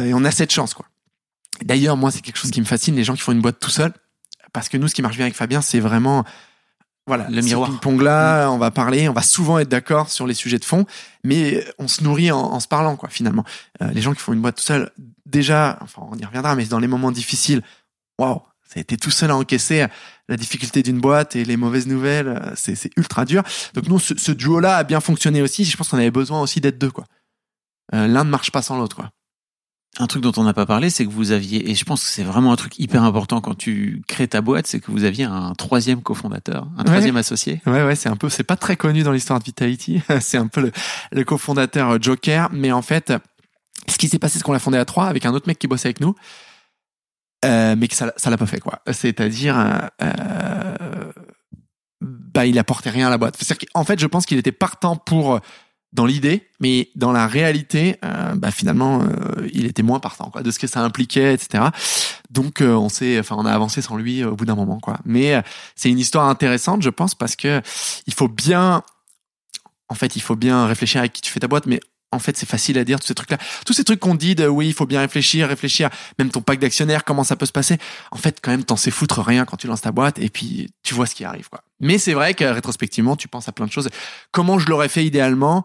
Et on a cette chance, quoi. D'ailleurs, moi, c'est quelque chose qui me fascine, les gens qui font une boîte tout seul. Parce que nous, ce qui marche bien avec Fabien, c'est vraiment, voilà, Le miroir. ping-pong là, on va parler, on va souvent être d'accord sur les sujets de fond, mais on se nourrit en, en se parlant, quoi, finalement. Euh, les gens qui font une boîte tout seul, déjà, enfin, on y reviendra, mais dans les moments difficiles, waouh, ça a été tout seul à encaisser la difficulté d'une boîte et les mauvaises nouvelles, euh, c'est, c'est ultra dur. Donc nous, ce, ce duo-là a bien fonctionné aussi. Je pense qu'on avait besoin aussi d'être deux, quoi. Euh, l'un ne marche pas sans l'autre, quoi. Un truc dont on n'a pas parlé, c'est que vous aviez, et je pense que c'est vraiment un truc hyper important quand tu crées ta boîte, c'est que vous aviez un troisième cofondateur, un troisième associé. Ouais, ouais, c'est un peu, c'est pas très connu dans l'histoire de Vitality. c'est un peu le, le cofondateur euh, Joker, mais en fait, ce qui s'est passé, c'est qu'on l'a fondé à trois avec un autre mec qui bossait avec nous, euh, mais que ça, ça l'a pas fait, quoi. C'est-à-dire, euh, euh, bah, il apportait rien à la boîte. C'est-à-dire qu'en fait, je pense qu'il était partant pour dans l'idée, mais dans la réalité, euh, bah finalement, euh, il était moins partant quoi, de ce que ça impliquait, etc. Donc euh, on s'est, enfin on a avancé sans lui au bout d'un moment quoi. Mais euh, c'est une histoire intéressante, je pense, parce que il faut bien, en fait, il faut bien réfléchir avec qui tu fais ta boîte, mais en fait, c'est facile à dire tous ces trucs-là, tous ces trucs qu'on dit de oui, il faut bien réfléchir, réfléchir, même ton pack d'actionnaires, comment ça peut se passer? En fait, quand même, t'en sais foutre rien quand tu lances ta boîte et puis tu vois ce qui arrive quoi. Mais c'est vrai que rétrospectivement, tu penses à plein de choses. Comment je l'aurais fait idéalement?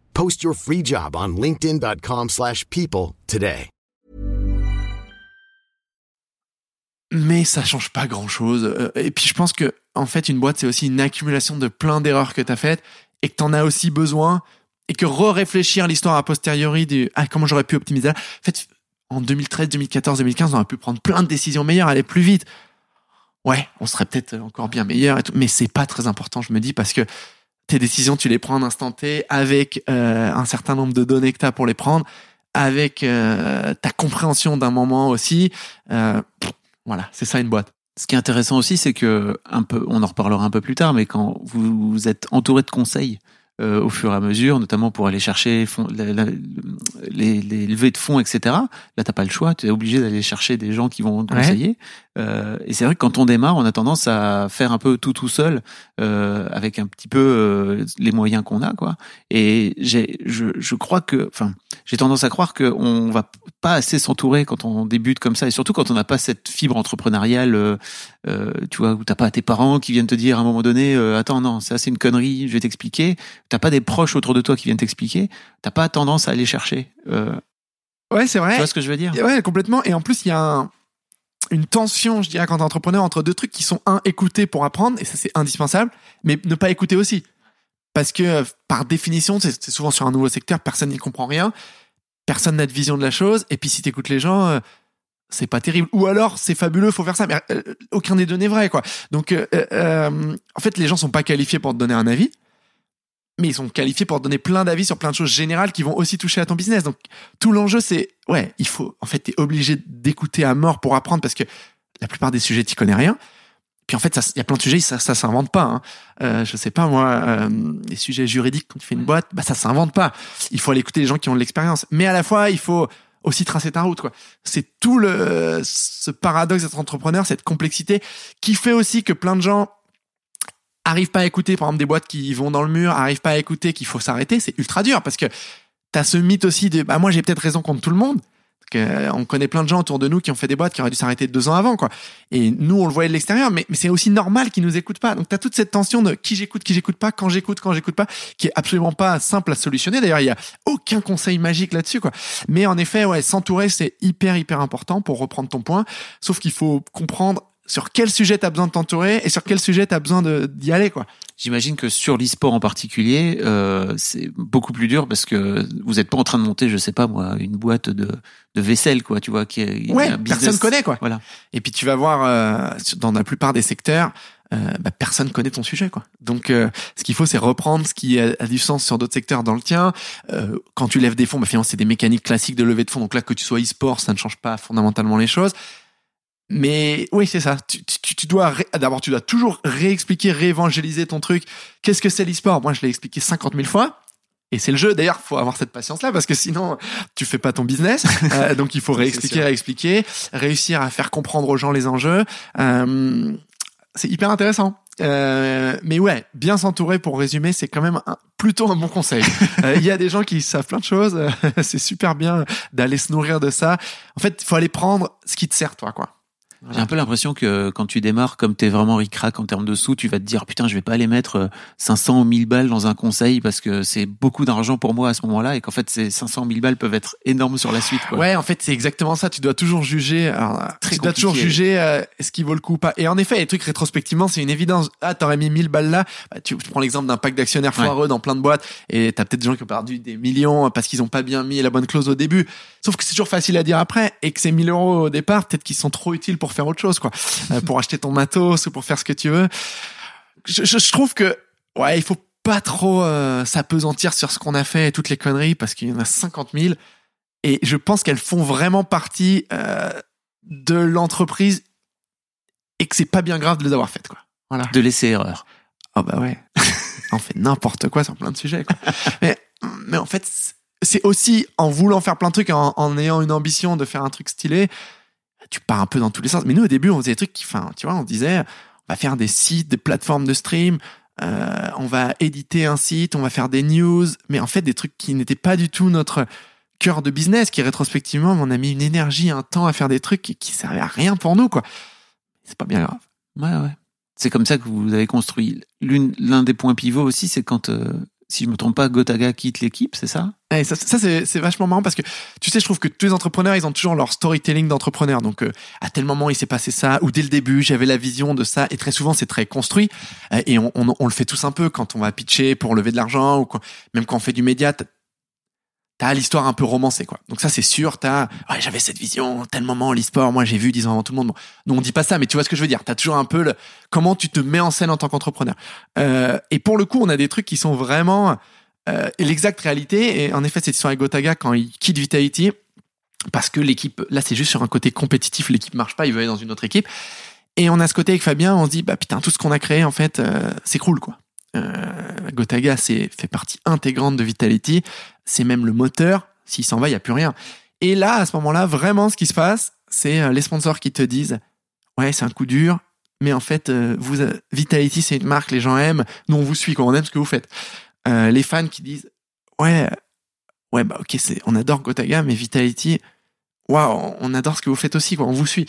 Post your free job on linkedin.com/people slash people today. mais ça change pas grand chose. Et puis je pense que en fait une boîte c'est aussi une accumulation de plein d'erreurs que tu as faites et que tu en as aussi besoin et que re-réfléchir l'histoire a posteriori du ah comment j'aurais pu optimiser. En fait en 2013, 2014, 2015 on aurait pu prendre plein de décisions meilleures, aller plus vite. Ouais, on serait peut-être encore bien meilleur et tout, mais c'est pas très important je me dis parce que tes décisions tu les prends en instant T avec euh, un certain nombre de données que tu as pour les prendre avec euh, ta compréhension d'un moment aussi. Euh, voilà, c'est ça une boîte. Ce qui est intéressant aussi, c'est que un peu, on en reparlera un peu plus tard, mais quand vous, vous êtes entouré de conseils au fur et à mesure, notamment pour aller chercher fond- la- la- les, les levées de fonds, etc. Là, t'as pas le choix, tu es obligé d'aller chercher des gens qui vont te conseiller. Euh, et c'est vrai que quand on démarre, on a tendance à faire un peu tout tout seul, euh, avec un petit peu euh, les moyens qu'on a, quoi. Et j'ai, je, je crois que, enfin, j'ai tendance à croire qu'on va pas assez s'entourer quand on débute comme ça, et surtout quand on n'a pas cette fibre entrepreneuriale, tu vois, où t'as pas tes parents qui viennent te dire à un moment donné, attends, non, ça c'est une connerie, je vais t'expliquer. T'as pas des proches autour de toi qui viennent t'expliquer. T'as pas tendance à aller chercher. Ouais, c'est vrai. Tu vois ce que je veux dire? Ouais, complètement. Et en plus, il y a un- une tension, je dirais, quand entrepreneur, entre deux trucs qui sont un, écouter pour apprendre, et ça c'est indispensable, mais ne pas écouter aussi. Parce que euh, par définition, c'est souvent sur un nouveau secteur, personne n'y comprend rien, personne n'a de vision de la chose, et puis si t'écoutes les gens, euh, c'est pas terrible. Ou alors c'est fabuleux, faut faire ça, mais euh, aucun des deux n'est vrai, quoi. Donc, en fait, les gens sont pas qualifiés pour te donner un avis, mais ils sont qualifiés pour donner plein d'avis sur plein de choses générales qui vont aussi toucher à ton business. Donc, tout l'enjeu, c'est, ouais, il faut, en fait, t'es obligé d'écouter à mort pour apprendre parce que la plupart des sujets, t'y connais rien. Puis en fait, il y a plein de sujets, ça, ça s'invente pas. Hein. Euh, je sais pas moi, euh, les sujets juridiques quand tu fais une boîte, bah ça s'invente pas. Il faut aller écouter les gens qui ont de l'expérience. Mais à la fois, il faut aussi tracer ta route. C'est tout le ce paradoxe d'être entrepreneur, cette complexité qui fait aussi que plein de gens arrivent pas à écouter, par exemple des boîtes qui vont dans le mur, arrivent pas à écouter qu'il faut s'arrêter. C'est ultra dur parce que t'as ce mythe aussi de bah moi j'ai peut-être raison contre tout le monde. Que, euh, on connaît plein de gens autour de nous qui ont fait des boîtes qui auraient dû s'arrêter deux ans avant, quoi. Et nous, on le voyait de l'extérieur, mais, mais c'est aussi normal qu'ils nous écoutent pas. Donc, t'as toute cette tension de qui j'écoute, qui j'écoute pas, quand j'écoute, quand j'écoute pas, qui est absolument pas simple à solutionner. D'ailleurs, il y a aucun conseil magique là-dessus, quoi. Mais en effet, ouais, s'entourer, c'est hyper, hyper important pour reprendre ton point. Sauf qu'il faut comprendre sur quel sujet t'as besoin de t'entourer et sur quel sujet t'as besoin de- d'y aller, quoi. J'imagine que sur l'e-sport en particulier, euh, c'est beaucoup plus dur parce que vous n'êtes pas en train de monter, je sais pas moi, une boîte de, de vaisselle, quoi, tu vois, qui est Ouais, personne connaît, quoi. Voilà. Et puis tu vas voir euh, dans la plupart des secteurs, euh, bah, personne connaît ton sujet, quoi. Donc euh, ce qu'il faut, c'est reprendre ce qui a, a du sens sur d'autres secteurs dans le tien. Euh, quand tu lèves des fonds, bah, finalement c'est des mécaniques classiques de levée de fonds. Donc là, que tu sois e-sport, ça ne change pas fondamentalement les choses. Mais oui, c'est ça. Tu, tu, tu dois ré- d'abord, tu dois toujours réexpliquer, réévangéliser ton truc. Qu'est-ce que c'est l'e-sport? Moi, je l'ai expliqué 50 000 fois. Et c'est le jeu. D'ailleurs, faut avoir cette patience-là parce que sinon, tu fais pas ton business. Euh, donc, il faut réexpliquer, réexpliquer, réussir à faire comprendre aux gens les enjeux. Euh, c'est hyper intéressant. Euh, mais ouais, bien s'entourer pour résumer, c'est quand même un- plutôt un bon conseil. Euh, Il y a des gens qui savent plein de choses. c'est super bien d'aller se nourrir de ça. En fait, il faut aller prendre ce qui te sert, toi, quoi. J'ai un peu l'impression que quand tu démarres, comme t'es vraiment ric-rac en termes de sous, tu vas te dire putain, je vais pas aller mettre euh, 500 ou 1000 balles dans un conseil parce que c'est beaucoup d'argent pour moi à ce moment-là et qu'en fait ces 500 000 balles peuvent être énormes sur la suite. Quoi. Ouais, en fait, c'est exactement ça. Tu dois toujours juger. alors, Très tu dois toujours juger euh, est-ce qu'il vaut le coup ou pas. Et en effet, les trucs rétrospectivement, c'est une évidence. Ah, t'aurais mis 1000 balles là. Bah, tu, tu prends l'exemple d'un pack d'actionnaires Ouais. foireux dans plein de boîtes et t'as peut-être des gens qui ont perdu des millions parce qu'ils ont pas bien mis la bonne clause au début. Sauf que c'est toujours facile à dire après et que ces 1000 euros au départ, peut-être qu'ils sont trop utiles pour faire autre chose, quoi. Euh, pour acheter ton matos ou pour faire ce que tu veux. Je, je, je trouve que, ouais, il faut pas trop euh, s'apesantir sur ce qu'on a fait et toutes les conneries parce qu'il y en a 50 000 et je pense qu'elles font vraiment partie euh, de l'entreprise et que c'est pas bien grave de les avoir faites quoi. Voilà. De laisser erreur. Ah bah ouais. On fait n'importe quoi sur plein de sujets quoi. Mais mais en fait c'est aussi en voulant faire plein de trucs en, en ayant une ambition de faire un truc stylé, tu pars un peu dans tous les sens. Mais nous au début on faisait des trucs qui enfin tu vois, on disait on va faire des sites, des plateformes de stream, euh, on va éditer un site, on va faire des news, mais en fait des trucs qui n'étaient pas du tout notre cœur de business, qui rétrospectivement on a mis une énergie, un temps à faire des trucs qui, qui servaient à rien pour nous quoi. C'est pas bien grave. Ouais, ouais. C'est comme ça que vous avez construit. L'un des points pivots aussi, c'est quand, euh, si je me trompe pas, Gotaga quitte l'équipe, c'est ça? Ouais, ça, c'est, vachement marrant parce que tu sais, je trouve que tous les entrepreneurs, ils ont toujours leur storytelling d'entrepreneur. Donc, euh, à tel moment, il s'est passé ça, ou dès le début, j'avais la vision de ça. Et très souvent, c'est très construit. Euh, et on, le fait tous un peu quand on va pitcher pour lever de l'argent ou. Même quand on fait du média, t'as- l'histoire un peu romancée, quoi. Donc ça, c'est sûr. T'as, ouais, j'avais cette vision, tel moment, l'e-sport, moi, j'ai vu dix ans avant tout le monde. Bon, nous, on dit pas ça, mais tu vois ce que je veux dire. T'as toujours un peu le, comment tu te mets en scène en tant qu'entrepreneur. Euh, et pour le coup, on a des trucs qui sont vraiment euh, l'exacte réalité. Et en effet, cette histoire avec Gotaga, quand il quitte Vitality, parce que l'équipe, là, c'est juste sur un côté compétitif, l'équipe marche pas, il veut aller dans une autre équipe. Et on a ce côté avec Fabien, on se dit, bah putain, tout ce qu'on a créé, en fait, euh, cool, quoi. Gotaga, c'est fait partie intégrante de Vitality. C'est même le moteur. S'il s'en va, il y a plus rien. Et là, à ce moment-là, vraiment, ce qui se passe, c'est euh, les sponsors qui te disent, ouais, c'est un coup dur, mais en fait, euh, vous, euh, Vitality, c'est une marque, les gens aiment. Nous, on vous suit. On aime ce que vous faites. Les fans qui disent, ouais, ouais, bah ok, c'est, on adore Gotaga, mais Vitality, waouh, on adore ce que vous faites aussi, quoi. On vous suit.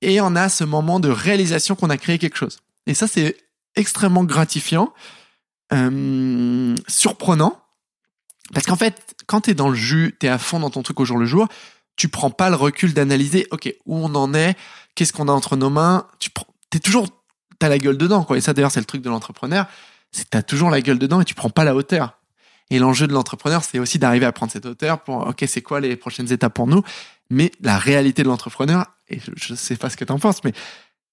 Et on a ce moment de réalisation qu'on a créé quelque chose. Et ça, c'est extrêmement gratifiant, surprenant, parce qu'en fait, quand t'es dans le jus, t'es à fond dans ton truc au jour le jour, tu prends pas le recul d'analyser, ok, où on en est, qu'est-ce qu'on a entre nos mains, tu prends, t'es toujours, t'as la gueule dedans, quoi. Et ça, d'ailleurs, c'est le truc de l'entrepreneur, c'est que t'as toujours la gueule dedans et tu prends pas la hauteur. Et l'enjeu de l'entrepreneur, c'est aussi d'arriver à prendre cette hauteur pour, ok, c'est quoi les prochaines étapes pour nous? Mais la réalité de l'entrepreneur, et je, je sais pas ce que t'en penses, mais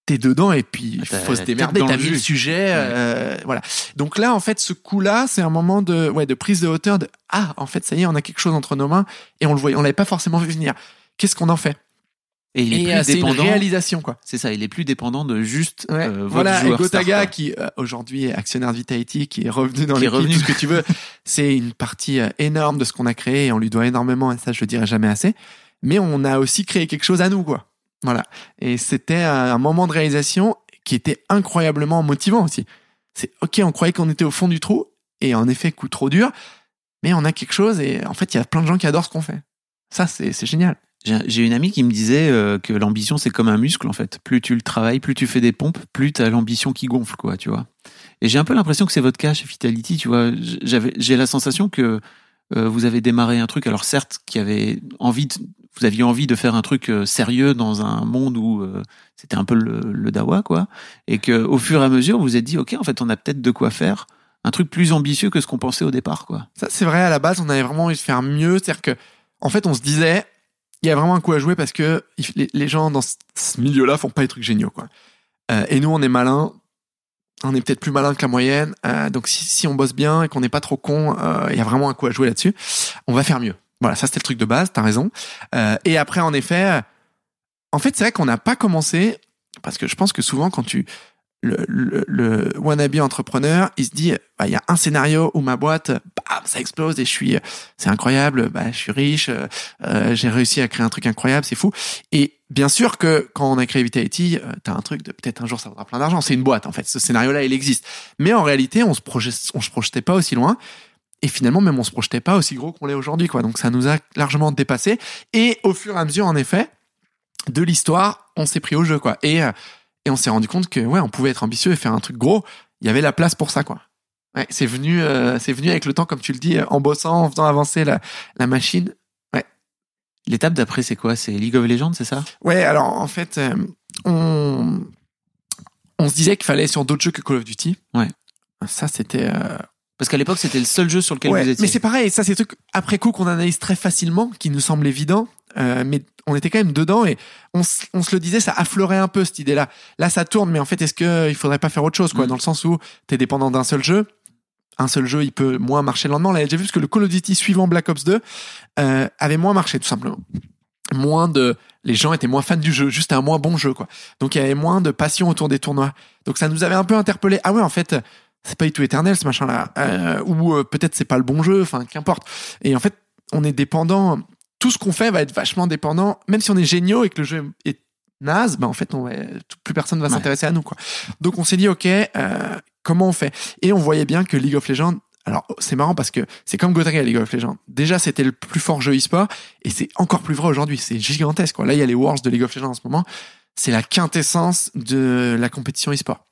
t'es dedans et puis il Ah, faut se démerder, t'as mis le sujet, euh, voilà. Donc là, en fait, ce coup-là, c'est un moment de, ouais, de prise de hauteur de, ah, en fait, ça y est, on a quelque chose entre nos mains et on le voyait, on l'avait pas forcément vu venir. Qu'est-ce qu'on en fait? Et il est Et plus euh, c'est une dépendant. réalisation, quoi. C'est ça, il est plus dépendant de juste Ouais. euh, votre voilà, et joueur Gotaga, star, quoi. qui euh, aujourd'hui est actionnaire de Vitality, qui est revenu dans Qui est l'équipe, revenu. tout ce que tu veux, c'est une partie euh, énorme de ce qu'on a créé et on lui doit énormément, et ça, je le dirai jamais assez. Mais on a aussi créé quelque chose à nous, quoi. Voilà. Et c'était un moment de réalisation qui était incroyablement motivant aussi. C'est ok, on croyait qu'on était au fond du trou, et en effet, coup trop dur, mais on a quelque chose, et en fait, il y a plein de gens qui adorent ce qu'on fait. Ça, c'est génial. J'ai une amie qui me disait euh, que l'ambition c'est comme un muscle en fait. Plus tu le travailles, plus tu fais des pompes, plus tu as l'ambition qui gonfle quoi, tu vois. Et j'ai un peu l'impression que c'est votre cas chez Vitality, tu vois. J'ai la sensation que vous avez démarré un truc alors certes qui avait envie de, vous aviez envie de faire un truc euh, sérieux dans un monde où euh, c'était un peu le, dawa quoi et que au fur et à mesure vous vous êtes dit OK, en fait, on a peut-être de quoi faire un truc plus ambitieux que ce qu'on pensait au départ quoi. Ça, c'est vrai, à la base, on avait vraiment envie de faire mieux. C'est-à-dire que, en fait, on se disait, il y a vraiment un coup à jouer parce que les, gens dans ce, milieu-là font pas des trucs géniaux, quoi. Euh, et nous, on est malins. On est peut-être plus malin que la moyenne. Euh, donc, si, si on bosse bien et qu'on n'est pas trop con, euh, il y a vraiment un coup à jouer là-dessus. On va faire mieux. Voilà, ça, c'était le truc de base. T'as raison. Euh, et après, en effet, en fait, c'est vrai qu'on n'a pas commencé parce que je pense que souvent, quand tu le, le, wannabe entrepreneur, il se dit, bah, il y a un scénario où ma boîte, ça explose et je suis, c'est incroyable, bah, je suis riche, euh, j'ai réussi à créer un truc incroyable, c'est fou. Et bien sûr que quand on a créé Vitality, euh, t'as un truc de peut-être un jour ça vaudra plein d'argent. C'est une boîte en fait. Ce scénario-là, il existe. Mais en réalité, on se projette, on se projetait pas aussi loin. Et finalement, même on se projetait pas aussi gros qu'on l'est aujourd'hui, quoi. Donc ça nous a largement dépassé. Et au fur et à mesure, en effet, de l'histoire, on s'est pris au jeu, quoi. Et euh, et on s'est rendu compte que ouais, on pouvait être ambitieux et faire un truc gros. Il y avait la place pour ça, quoi. Ouais, c'est venu, euh, c'est venu avec le temps, comme tu le dis, en bossant, en faisant avancer la, la machine. L'étape d'après, c'est quoi? C'est League of Legends, c'est ça? Ouais, alors en fait, euh, on on se disait qu'il fallait sur d'autres jeux que Call of Duty. Ouais. Ça, c'était. euh, Parce qu'à l'époque, c'était le seul jeu sur lequel ouais, vous étiez. mais c'est pareil. Ça, c'est des trucs après coup qu'on analyse très facilement, qui nous semble évident. Euh, mais on était quand même dedans et on, on se le disait, ça affleurait un peu cette idée-là. Là, ça tourne, mais en fait, est-ce que il faudrait pas faire autre chose, quoi, Mm. dans le sens où t'es dépendant d'un seul jeu. Un seul jeu, il peut moins marcher le lendemain. On l'avait déjà vu parce que le Call of Duty suivant Black Ops 2 euh, avait moins marché, tout simplement. Moins de, les gens étaient moins fans du jeu, juste un moins bon jeu, quoi. Donc il y avait moins de passion autour des tournois. Donc ça nous avait un peu interpellé. Ah ouais, en fait, c'est pas du tout éternel ce machin-là, euh, ou euh, peut-être c'est pas le bon jeu, enfin qu'importe. Et en fait, on est dépendant. Tout ce qu'on fait va être vachement dépendant, même si on est géniaux et que le jeu est naze, bah en fait, on plus personne va Ouais. s'intéresser à nous, quoi. Donc on s'est dit, ok, euh, comment on fait? Et on voyait bien que League of Legends. Alors c'est marrant parce que c'est comme Gotaga League of Legends. Déjà c'était le plus fort jeu e-sport et c'est encore plus vrai aujourd'hui. C'est gigantesque. Quoi. Là il y a les Wars de League of Legends en ce moment. C'est la quintessence de la compétition e-sport.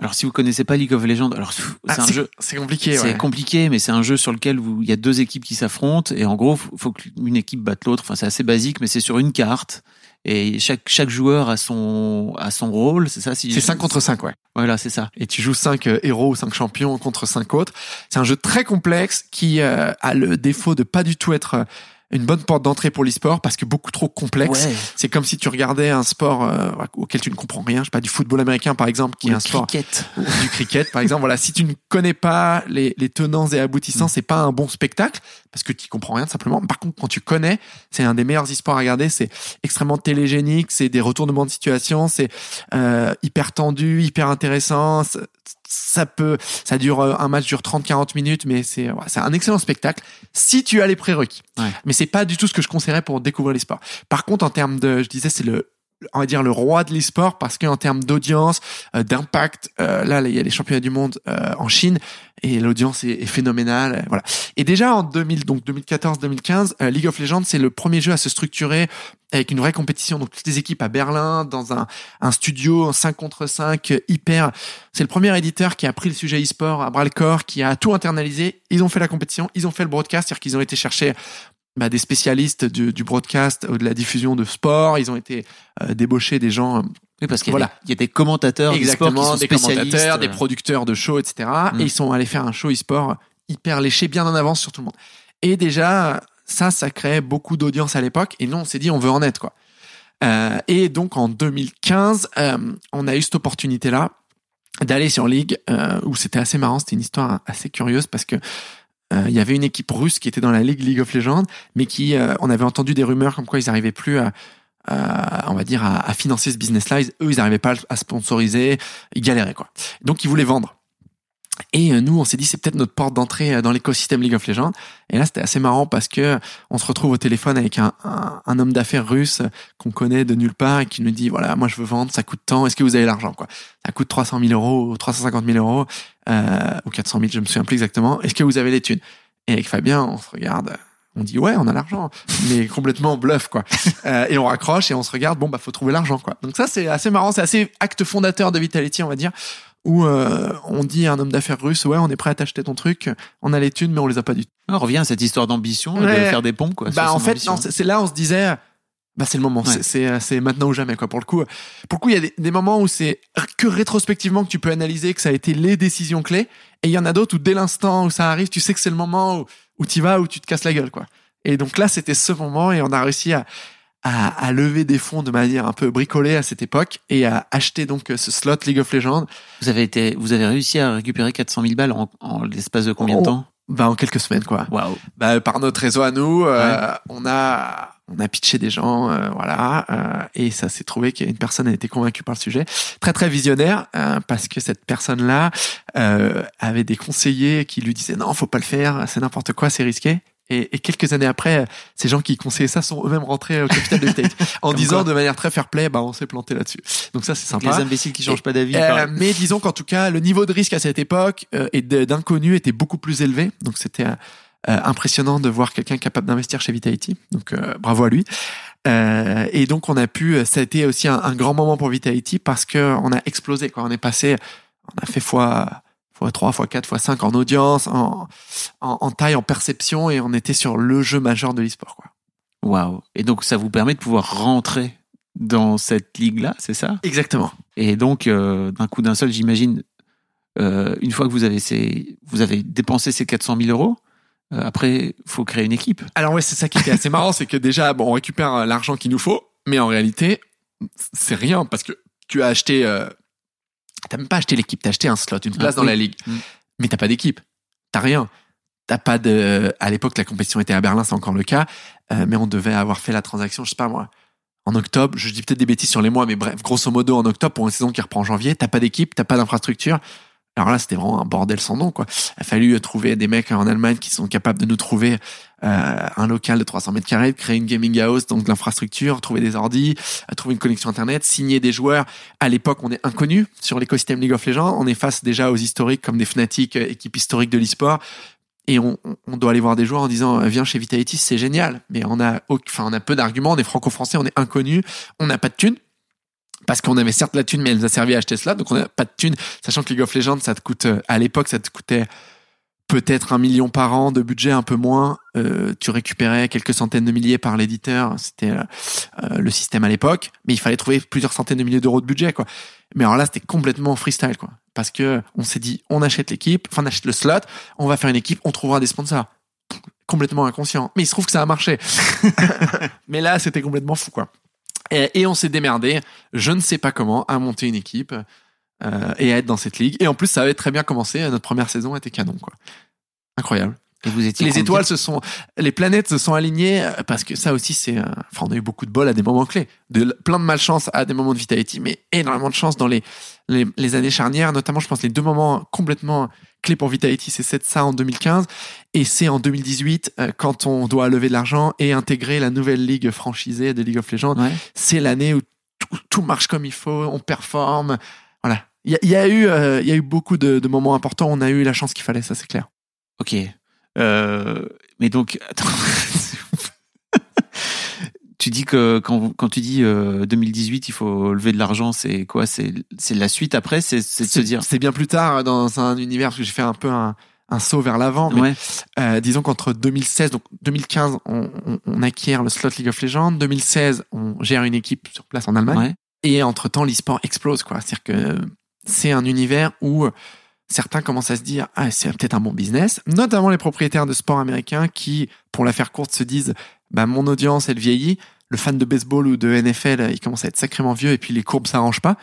Alors, si vous connaissez pas League of Legends, alors Ah, c'est un jeu. C'est compliqué. C'est ouais. compliqué, mais c'est un jeu sur lequel il y a deux équipes qui s'affrontent et en gros, faut, faut qu'une équipe batte l'autre. Enfin, c'est assez basique, mais c'est sur une carte et chaque chaque joueur a son a son rôle. C'est ça. Si C'est 5 contre 5, ouais. Voilà, c'est ça. Et tu joues 5 héros ou 5 champions contre 5 autres. C'est un jeu très complexe qui euh, a le défaut de pas du tout être euh, une bonne porte d'entrée pour l'e-sport parce que beaucoup trop complexe. Ouais. C'est comme si tu regardais un sport euh, auquel tu ne comprends rien, je sais pas, du football américain par exemple, qui Ou est un sport cricket. ou du cricket par exemple. Voilà, si tu ne connais pas les, les tenants et aboutissants, c'est pas un bon spectacle parce que tu comprends rien tout simplement. Par contre, quand tu connais, c'est un des meilleurs e-sports à regarder. C'est extrêmement télégénique, c'est des retournements de situation, c'est euh, hyper tendu, hyper intéressant. Ça, peut, ça dure euh, un match dure 30-40 minutes, mais c'est ouais, c'est un excellent spectacle si tu as les prérequis. Ouais. Mais c'est pas du tout ce que je conseillerais pour découvrir les sports. Par contre, en termes de, je disais, c'est le on va dire le roi de l'e-sport parce qu'en termes d'audience, euh, d'impact, euh, là, là, il y a les championnats du monde euh, en Chine et l'audience est, phénoménale. euh, Voilà. Et déjà en 2000, donc 2014-2015, euh, League of Legends c'est le premier jeu à se structurer avec une vraie compétition. Donc toutes les équipes à Berlin dans un, studio en 5 contre 5 euh, hyper. C'est le premier éditeur qui a pris le sujet e-sport à bras le corps, qui a tout internalisé. Ils ont fait la compétition, ils ont fait le broadcast, c'est-à-dire qu'ils ont été chercher bah, des spécialistes du, du broadcast, de la diffusion de sport. Ils ont été débauchés des gens Oui, parce qu'il y, a Voilà. des- il y a des commentateurs qui Exactement, sont des commentateurs, des producteurs de shows, etc. Mm. Et ils sont allés faire un show e-sport hyper léché, bien en avance sur tout le monde. Et déjà, ça, ça créait beaucoup d'audience à l'époque. Et nous, on s'est dit, on veut en être, quoi. Euh, et donc, en 2015, euh, on a eu cette opportunité-là d'aller sur League, euh, où c'était assez marrant. C'était une histoire assez curieuse parce que il y avait une équipe russe qui était dans la Ligue League of Legends, mais qui, on avait entendu des rumeurs comme quoi ils n'arrivaient plus à, on va dire, à, à financer ce business-là. Eux, ils n'arrivaient pas à sponsoriser, ils galéraient, quoi. Donc, ils voulaient vendre. Et euh, nous, on s'est dit, c'est peut-être notre porte d'entrée euh, dans l'écosystème League of Legends. Et là, c'était assez marrant parce que on se retrouve au téléphone avec un, un, un homme d'affaires russe qu'on connaît de nulle part et qui nous dit, voilà, moi, je veux vendre, ça coûte tant, est-ce que vous avez l'argent, quoi? Ça coûte 300 000 euros ou 350 000 euros, euh, ou 400 000, je me souviens plus exactement. Est-ce que vous avez les thunes? Et avec Fabien, on se regarde, on dit, ouais, on a l'argent, mais complètement bluff, quoi. Euh, et on raccroche et on se regarde, bon, bah, faut trouver l'argent, quoi. Donc ça, c'est assez marrant, c'est assez acte fondateur de Vitality, on va dire où euh, on dit à un homme d'affaires russe ouais on est prêt à t'acheter ton truc on a les thunes mais on les a pas du tout On revient à cette histoire d'ambition, et de Ouais. faire des ponts, quoi. bah en fait c'est là on se disait bah c'est le moment. Ouais. c'est- c'est c'est maintenant ou jamais quoi pour le coup. Pour le coup il y a des, des moments où c'est que rétrospectivement que tu peux analyser que ça a été les décisions clés. Et il y en a d'autres où dès l'instant où ça arrive tu sais que c'est le moment où où tu vas où tu te casses la gueule quoi. Et donc là c'était ce moment et on a réussi à à, à lever des fonds de manière un peu bricolée à cette époque et à acheter donc ce slot League of Legends. Vous avez été, vous avez réussi à récupérer 400 000 balles en, en l'espace de combien de temps? bah en quelques semaines quoi. Waouh. bah, par notre réseau à nous, euh, on a on a pitché des gens, euh, voilà, euh, et ça s'est trouvé qu'une personne a été convaincue par le sujet. Très très visionnaire, euh, parce que cette personne-là euh, avait des conseillers qui lui disaient non, faut pas le faire, c'est n'importe quoi, c'est risqué. Et, et quelques années après, ces gens qui conseillaient ça sont eux-mêmes rentrés au capital de Tate en disant de manière très fair play, bah on s'est planté là-dessus. Donc ça c'est sympa. Les imbéciles qui changent pas d'avis. Euh, mais disons qu'en tout cas, le niveau de risque à cette époque euh, et d'inconnu était beaucoup plus élevé. Donc c'était euh, impressionnant de voir quelqu'un capable d'investir chez Vitality. Donc euh, bravo à lui. Euh, et donc on a pu, ça a été aussi un, un grand moment pour Vitality parce que on a explosé. Quoi. On est passé, on a fait fois fois 3, fois 4, fois 5 en audience, en, en, en taille, en perception, et on était sur le jeu majeur de l'e-sport. Quoi. Waouh. Et donc, ça vous permet de pouvoir rentrer dans cette ligue-là, c'est ça? Exactement. Et donc, euh, d'un coup d'un seul, j'imagine, euh, une fois que vous avez ces, vous avez dépensé ces 400 000 euros, euh, après, faut créer une équipe. Alors ouais, c'est ça qui était assez marrant, c'est que déjà, bon, on récupère euh, l'argent qu'il nous faut, mais en réalité, c'est rien parce que tu as acheté, euh, t'as même pas acheté l'équipe, t'as acheté un slot, une place Ah, dans oui. la ligue, Mm. mais t'as pas d'équipe, t'as rien, t'as pas de. À l'époque, la compétition était à Berlin, c'est encore le cas, euh, mais on devait avoir fait la transaction, je sais pas moi. En octobre, je dis peut-être des bêtises sur les mois, mais bref, grosso modo, en octobre, pour une saison qui reprend en janvier, t'as pas d'équipe, t'as pas d'infrastructure. Alors là, c'était vraiment un bordel sans nom, quoi. Il a fallu trouver des mecs en Allemagne qui sont capables de nous trouver euh, un local de 300 mètres carrés, créer une gaming house, donc de l'infrastructure, trouver des ordis, euh, trouver une connexion internet, signer des joueurs. À l'époque, on est inconnu sur l'écosystème League of Legends. On est face déjà aux historiques comme des Fnatic, euh, équipe historique de l'e-sport. Et on, on- doit aller voir des joueurs en disant euh, viens chez Vitality, c'est génial. Mais on a, enfin, on a peu d'arguments. On est franco-français, on est inconnu, on n'a pas de thunes. Parce qu'on avait certes la thune, mais elle nous a servi à acheter cela. Donc on n'a pas de thune, sachant que League of Legends, ça te coûte, euh, à l'époque, ça te coûtait peut-être un million par an de budget, un peu moins. Euh, tu récupérais quelques centaines de milliers par l'éditeur. C'était euh, le système à l'époque. Mais il fallait trouver plusieurs centaines de milliers d'euros de budget, quoi. Mais alors là, c'était complètement freestyle, quoi. Parce que on s'est dit, on achète l'équipe, enfin, on achète le slot, on va faire une équipe, on trouvera des sponsors. Complètement inconscient. Mais il se trouve que ça a marché. Mais là, c'était complètement fou, quoi. Et, et on s'est démerdé, je ne sais pas comment, à monter une équipe euh, et à être dans cette ligue. Et en plus, ça avait très bien commencé. Notre première saison était canon, quoi. Incroyable. Et vous étiez Les étoiles se sont, les planètes se sont alignées euh, parce que ça aussi, c'est, euh, enfin, on a eu beaucoup de bol à des moments clés, de plein de malchance à des moments de vitality, mais énormément de chance dans les, les, les années charnières, notamment, je pense, les deux moments complètement clés pour vitality, c'est cette ça en 2015 et c'est en 2018 euh, quand on doit lever de l'argent et intégrer la nouvelle ligue franchisée de League of Legends Ouais. c'est l'année où tout, tout marche comme il faut, on performe. Voilà. Il y a, il y a eu, euh, y a eu beaucoup de, de moments importants. On a eu la chance qu'il fallait, ça c'est clair. Ok. Euh, mais donc, attends. tu dis que quand, quand tu dis euh, 2018, il faut lever de l'argent, c'est quoi? C'est la suite après? C'est de se dire. C'est bien plus tard dans un univers parce que j'ai fait un peu un, un saut vers l'avant. Mais Ouais. euh, disons qu'entre 2016, donc 2015, on, on, on acquiert le slot League of Legends. 2016, on gère une équipe sur place en Allemagne. Ouais. Et entre temps, l'e-sport explose, quoi. C'est-à-dire que c'est un univers où certains commencent à se dire, ah, c'est peut-être un bon business. Notamment les propriétaires de sport américains qui, pour la faire courte, se disent, bah, mon audience, elle vieillit. Le fan de baseball ou de NFL, il commence à être sacrément vieux et puis les courbes s'arrangent pas.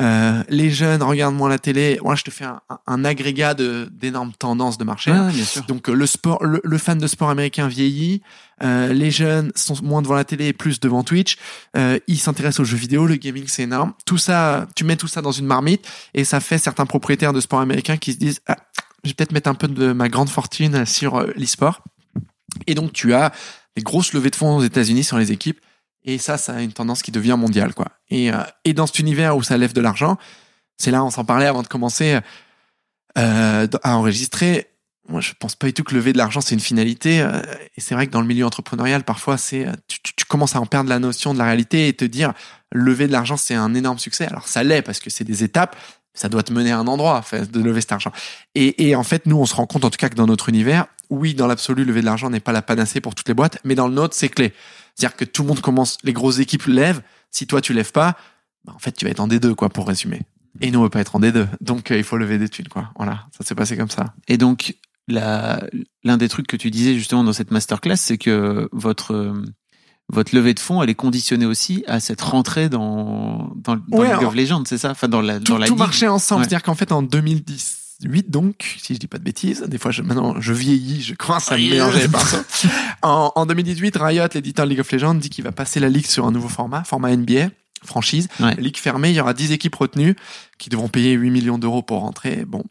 Euh, les jeunes regardent moins la télé. Moi, je te fais un, agrégat de, d'énormes tendances de marché. Bien sûr. Donc euh, le sport, le, le fan de sport américain vieillit. Euh, les jeunes sont moins devant la télé et plus devant Twitch. Euh, ils s'intéressent aux jeux vidéo, le gaming c'est énorme. Tout ça, tu mets tout ça dans une marmite et ça fait certains propriétaires de sport américain qui se disent ah, je vais peut-être mettre un peu de ma grande fortune sur l'e-sport. Et donc tu as des grosses levées de fonds aux États-Unis sur les équipes. Et ça, ça a une tendance qui devient mondiale, quoi. Et, euh, et dans cet univers où ça lève de l'argent, c'est là, on s'en parlait avant de commencer euh, à enregistrer. Moi, je pense pas du tout que lever de l'argent c'est une finalité. euh, Et c'est vrai que dans le milieu entrepreneurial, parfois, c'est tu, tu- commences à en perdre la notion de la réalité et te dire lever de l'argent c'est un énorme succès. Alors ça l'est parce que c'est des étapes. Ça doit te mener à un endroit, de lever cet argent. Et, et en fait, nous, on se rend compte, en tout cas, que dans notre univers, oui, dans l'absolu, lever de l'argent n'est pas la panacée pour toutes les boîtes, mais dans le nôtre, c'est clé. C'est-à-dire que tout le monde commence, les grosses équipes lèvent. Si toi, tu lèves pas, bah, en fait, tu vas être en D2, quoi, pour résumer. Et nous, on veut pas être en D2. Donc, euh, il faut lever des thunes, quoi. Voilà. Ça s'est passé comme ça. Et donc, l'un des trucs que tu disais justement dans cette masterclass, c'est que votre euh, votre levée de fonds, elle est conditionnée aussi à cette rentrée dans dans, dans Ouais, League of Legends, c'est ça? Enfin, dans la Tout, dans la tout marchait ensemble. Ouais. C'est-à-dire qu'en fait, en 2010, 2008 donc, si je dis pas de bêtises. Des fois, je, maintenant, je vieillis, je commence à me mélanger les pinceaux. En, en 2018, Riot, l'éditeur League of Legends, dit qu'il va passer la ligue sur un nouveau format, format NBA, franchise. Ouais. Ligue fermée, il y aura 10 équipes retenues qui devront payer 8 millions d'euros pour rentrer. Bon.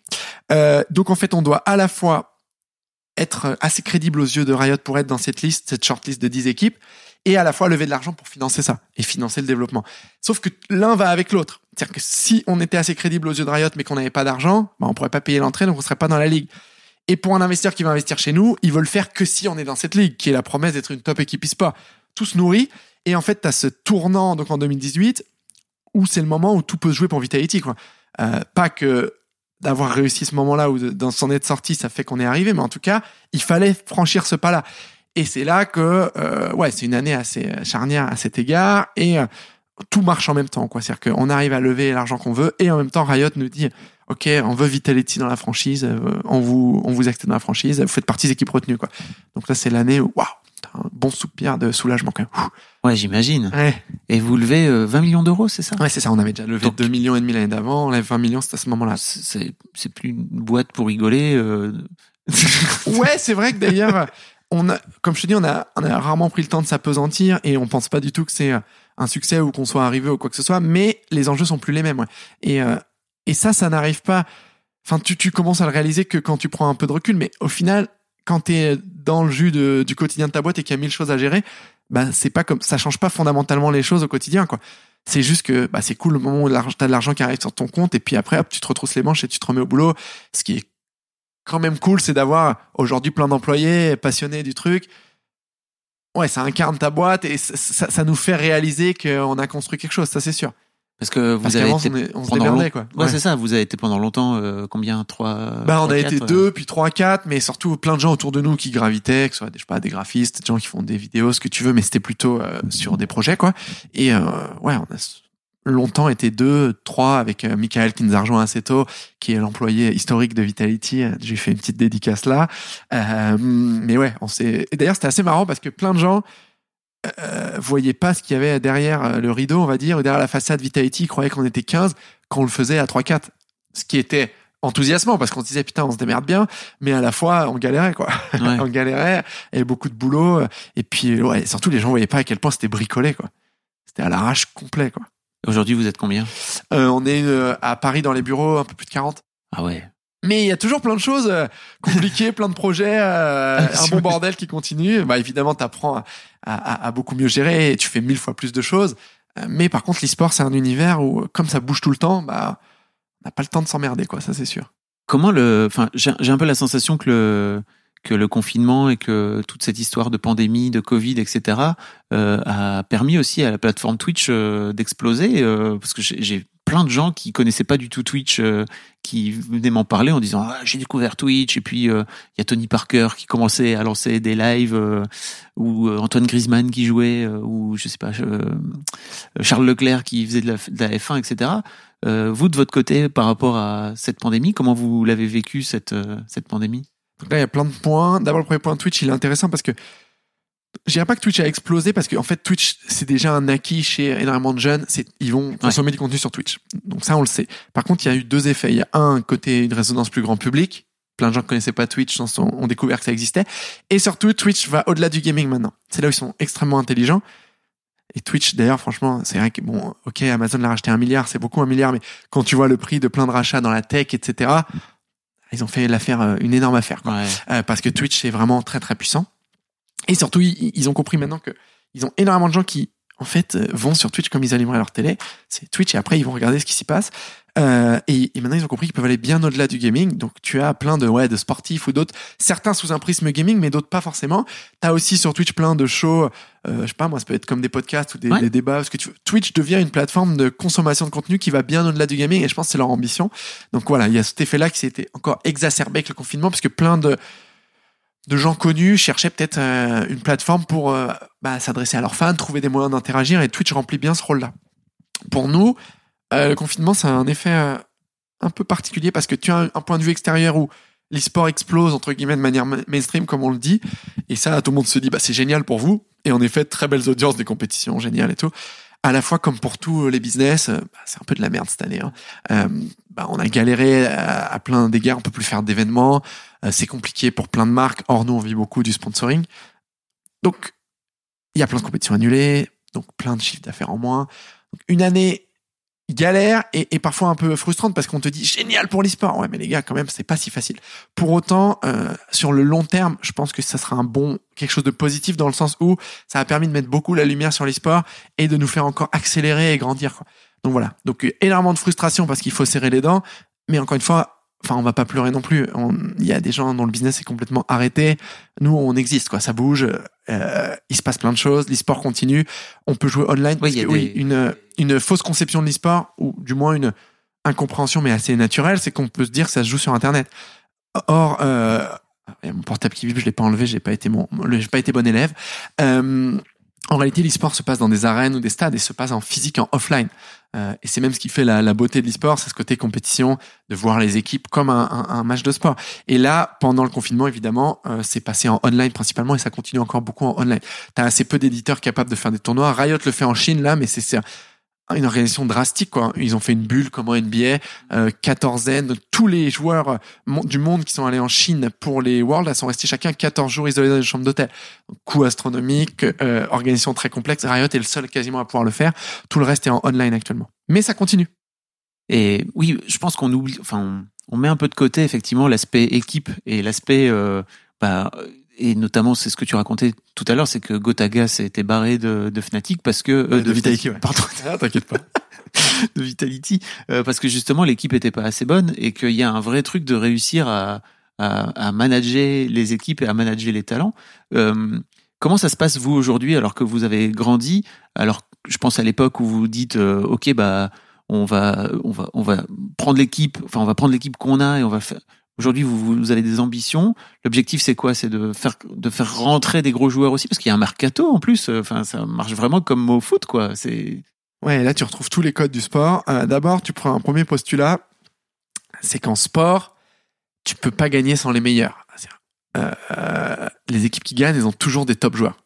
Euh, donc en fait, on doit à la fois être assez crédible aux yeux de Riot pour être dans cette liste, cette shortlist de 10 équipes, et à la fois lever de l'argent pour financer ça et financer le développement. Sauf que l'un va avec l'autre. C'est-à-dire que si on était assez crédible aux yeux de Riot mais qu'on n'avait pas d'argent, bah on pourrait pas payer l'entrée, donc on serait pas dans la ligue. Et pour un investisseur qui va investir chez nous, il veut le faire que si on est dans cette ligue, qui est la promesse d'être une top équipe e-sport. Tout se nourrit. Et en fait, tu as ce tournant donc en 2018 où c'est le moment où tout peut se jouer pour Vitality. Euh, pas que d'avoir réussi ce moment-là ou de- d'en s'en être sorti, ça fait qu'on est arrivé, mais en tout cas, il fallait franchir ce pas-là. Et c'est là que, euh, ouais, c'est une année assez charnière à cet égard et euh, tout marche en même temps, quoi. C'est-à-dire qu'on arrive à lever l'argent qu'on veut et en même temps, Riot nous dit, OK, on veut Vitality dans la franchise, euh, on vous, on vous accepte dans la franchise, vous faites partie des équipes retenues, quoi. Donc là, c'est l'année où, waouh, un bon soupir de soulagement, quand même. Ouais, j'imagine. Ouais. Et vous levez euh, 20 millions d'euros, c'est ça? Ouais, c'est ça, on avait déjà levé Donc- 2 millions et demi l'année d'avant, on lève 20 millions, c'était à ce moment-là. C'est- C'est c'est plus une boîte pour rigoler. euh. Ouais, c'est vrai que d'ailleurs, on a, comme je te dis, on a, rarement pris le temps de s'apesantir et on pense pas du tout que c'est un succès ou qu'on soit arrivé ou quoi que ce soit, mais les enjeux sont plus les mêmes. Euh, et ça, ça n'arrive pas. Enfin, tu, commences à le réaliser que quand tu prends un peu de recul, mais au final, quand tu es dans le jus du quotidien de ta boîte et qu'il y a mille choses à gérer, bah, c'est pas comme ça change pas fondamentalement les choses au quotidien. C'est juste que bah, c'est cool le moment où tu as de l'argent qui arrive sur ton compte et puis après, hop, tu te retrousses les manches et tu te remets au boulot. Ce qui est quand même cool, c'est d'avoir aujourd'hui plein d'employés passionnés du truc. Ouais, ça incarne ta boîte et ça, ça- ça nous fait réaliser qu'on a construit quelque chose, ça c'est sûr. Parce que vous Parce avez été on, est- on se long- quoi. Ouais, Ouais. c'est ça. Vous avez été pendant longtemps, euh, combien? Trois Bah, on a été deux, puis trois, quatre, mais surtout plein de gens autour de nous qui gravitaient, que ce soit des, je sais pas, des graphistes, des gens qui font des vidéos, ce que tu veux, mais c'était plutôt euh, sur des projets, quoi. Et euh, ouais, on a longtemps été deux, trois, avec euh, Michael qui nous a rejoint assez tôt, qui est l'employé historique de Vitality. J'ai fait une petite dédicace là. Euh, mais ouais, on s'est. Et d'ailleurs, c'était assez marrant parce que plein de gens euh, voyaient pas ce qu'il y avait derrière le rideau, on va dire, ou derrière la façade Vitality. Ils croyaient qu'on était 15 quand on le faisait à 3-4. Ce qui était enthousiasmant parce qu'on se disait putain on se démerde bien mais à la fois on galérait quoi Ouais. on galérait il y avait beaucoup de boulot et puis ouais surtout les gens voyaient pas à quel point c'était bricolé quoi c'était à l'arrache complet quoi Aujourd'hui, vous êtes combien? Euh, on est euh, à Paris dans les bureaux un peu plus de 40 Ah ouais. mais il y a toujours plein de choses euh, compliquées, plein de projets, euh, un bon bordel qui continue. Bah évidemment, t'apprends à, à, à beaucoup mieux gérer et tu fais mille fois plus de choses. Mais par contre, l'e-sport, c'est un univers où, comme ça bouge tout le temps, bah on n'a pas le temps de s'emmerder, quoi. Ça, c'est sûr. Comment le, enfin, j'ai un peu la sensation que le que le confinement et que toute cette histoire de pandémie, de Covid, etc., euh, a permis aussi à la plateforme Twitch euh, d'exploser, euh, parce que j'ai- plein de gens qui connaissaient pas du tout Twitch, euh, qui venaient m'en parler en disant ah, j'ai découvert Twitch, et puis euh, il y a Tony Parker qui commençait à lancer des lives, euh, ou Antoine Griezmann qui jouait, ou je sais pas, Charles Leclerc qui faisait de la, de la F1, etc. Vous, de votre côté, par rapport à cette pandémie, comment vous l'avez vécu, cette, cette pandémie? Donc là, il y a plein de points. D'abord, le premier point Twitch, il est intéressant parce que je dirais pas que Twitch a explosé parce qu'en en fait, Twitch, c'est déjà un acquis chez énormément de jeunes. C'est, ils vont consommer du contenu sur Twitch. Donc ça, on le sait. Par contre, il y a eu deux effets. Il y a un côté, une résonance plus grand public. Plein de gens qui connaissaient pas Twitch ont découvert que ça existait. Et surtout, Twitch va au-delà du gaming maintenant. C'est là où ils sont extrêmement intelligents. Et Twitch, d'ailleurs, franchement, c'est vrai que bon, ok, Amazon l'a racheté un milliard, c'est beaucoup un milliard, mais quand tu vois le prix de plein de rachats dans la tech, etc., ils ont fait l'affaire, euh, une énorme affaire, quoi. Ouais. Euh, parce que Twitch est vraiment très très puissant. Et surtout, ils, ils ont compris maintenant que ils ont énormément de gens qui, en fait, euh, vont sur Twitch comme ils allumeraient leur télé. C'est Twitch et après ils vont regarder ce qui s'y passe. Euh, et, et maintenant ils ont compris qu'ils peuvent aller bien au-delà du gaming. Donc tu as plein de ouais de sportifs ou d'autres, certains sous un prisme gaming, mais d'autres pas forcément. T'as aussi sur Twitch plein de shows. Euh, je sais pas moi, ça peut être comme des podcasts ou des, Ouais. des débats. Ce que tu. Twitch devient une plateforme de consommation de contenu qui va bien au-delà du gaming et je pense que c'est leur ambition. Donc voilà, il y a cet effet-là qui s'était encore exacerbé avec le confinement parce que plein de de gens connus cherchaient peut-être euh, une plateforme pour euh, bah, s'adresser à leurs fans, trouver des moyens d'interagir et Twitch remplit bien ce rôle-là. Pour nous, euh, le confinement, ça a un effet un peu particulier parce que tu as un, point de vue extérieur où l'e-sport explose entre guillemets de manière ma- mainstream comme on le dit et ça tout le monde se dit bah c'est génial pour vous et en effet très belles audiences des compétitions géniales et tout à la fois comme pour tous les business, bah, c'est un peu de la merde cette année. Hein. Bah, on a galéré à, plein d'égards, on peut plus faire d'événements, c'est compliqué pour plein de marques. Or nous, on vit beaucoup du sponsoring. Donc il y a plein de compétitions annulées, donc plein de chiffres d'affaires en moins. Donc, une année galère et, et, parfois un peu frustrante parce qu'on te dit génial pour l'e-sport. Ouais, mais les gars, quand même, c'est pas si facile. Pour autant, euh, sur le long terme, je pense que ça sera un bon quelque chose de positif dans le sens où ça a permis de mettre beaucoup la lumière sur l'e-sport et de nous faire encore accélérer et grandir. Quoi. Donc voilà. Donc énormément de frustration parce qu'il faut serrer les dents, mais encore une fois, enfin on va pas pleurer non plus. Il y a des gens dont le business est complètement arrêté. Nous on existe quoi, ça bouge, euh, il se passe plein de choses, l'e-sport continue, on peut jouer online. Oui, il y a que, oui, des- une une fausse conception de l'e-sport ou du moins une incompréhension mais assez naturelle, c'est qu'on peut se dire que ça se joue sur internet. Or euh, mon portable qui vibre, je l'ai pas enlevé, j'ai pas été mon, j'ai pas été bon élève. Euh, en réalité, l'e-sport se passe dans des arènes ou des stades et se passe en physique, en offline. Euh, et c'est même ce qui fait la, beauté de l'e-sport, c'est ce côté compétition, de voir les équipes comme un, match de sport. Et là, pendant le confinement, évidemment, euh, c'est passé en online principalement et ça continue encore beaucoup en online. T'as assez peu d'éditeurs capables de faire des tournois. Riot le fait en Chine là, mais c'est c'est une organisation drastique quoi. Ils ont fait une bulle comme en NBA, euh, quatorzaine, tous les joueurs du monde qui sont allés en Chine pour les Worlds là, sont restés chacun 14 jours isolés dans une chambre d'hôtel. Coût astronomique, euh, organisation très complexe. Riot est le seul quasiment à pouvoir le faire. Tout le reste est en online actuellement. Mais ça continue. Et oui, je pense qu'on oublie, enfin, on, on met un peu de côté effectivement l'aspect équipe et l'aspect, euh, bah, et notamment c'est ce que tu racontais tout à l'heure, c'est que Gotaga été barré de, de Fnatic parce que euh, de Vitality, ouais. pardon, Ah, T'inquiète pas. de Vitality, euh, parce que justement l'équipe était pas assez bonne et qu'il y a un vrai truc de réussir à, à, à manager les équipes et à manager les talents. Euh, comment ça se passe vous aujourd'hui alors que vous avez grandi? Alors je pense à l'époque où vous dites euh, ok bah on va on va on va prendre l'équipe, enfin on va prendre l'équipe qu'on a et on va faire. Aujourd'hui, vous, avez des ambitions. L'objectif, c'est quoi? C'est de faire de faire rentrer des gros joueurs aussi, parce qu'il y a un mercato en plus. Enfin, ça marche vraiment comme au foot, quoi. Ouais, là tu retrouves tous les codes du sport. Euh, D'abord, tu prends un premier postulat, c'est qu'en sport, tu peux pas gagner sans les meilleurs. Euh, les équipes qui gagnent, elles ont toujours des top joueurs.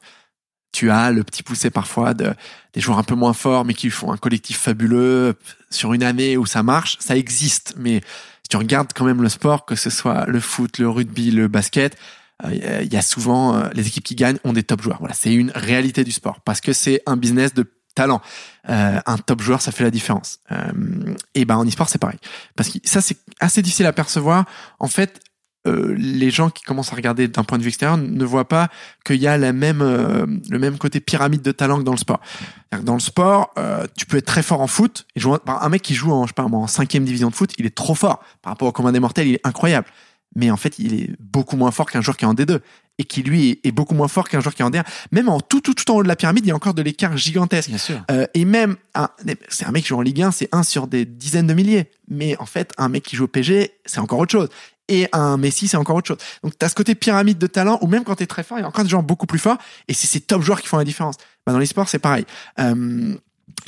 Tu as le petit poussé parfois de des joueurs un peu moins forts, mais qui font un collectif fabuleux sur une année où ça marche. Ça existe, mais tu regardes quand même le sport, que ce soit le foot, le rugby, le basket, euh, il y a souvent euh, les équipes qui gagnent ont des top joueurs. Voilà, c'est une réalité du sport parce que c'est un business de talent. Euh, un top joueur, ça fait la différence. Euh, et ben en e-sport, c'est pareil. Parce que ça, c'est assez difficile à percevoir. En fait, euh, les gens qui commencent à regarder d'un point de vue extérieur ne voient pas qu'il y a la même, euh, le même côté pyramide de talent que dans le sport. Dans le sport, euh, tu peux être très fort en foot. Et jouer, par- un mec qui joue en, je sais pas, en cinquième division de foot, il est trop fort par rapport au commun des mortels. Il est incroyable. Mais en fait, il est beaucoup moins fort qu'un joueur qui est en D2 et qui lui est, beaucoup moins fort qu'un joueur qui est en D1. Même en tout, tout, tout en haut de la pyramide, il y a encore de l'écart gigantesque. bien sûr. Euh, et même, c'est un mec qui joue en Ligue 1, c'est un sur des dizaines de milliers. Mais en fait, un mec qui joue au PG, c'est encore autre chose. Et un Messi, c'est encore autre chose. Donc, tu as ce côté pyramide de talent, où même quand tu es très fort, il y a encore des gens beaucoup plus forts. Et c'est ces top joueurs qui font la différence. Bah, dans les sports, c'est pareil. Euh,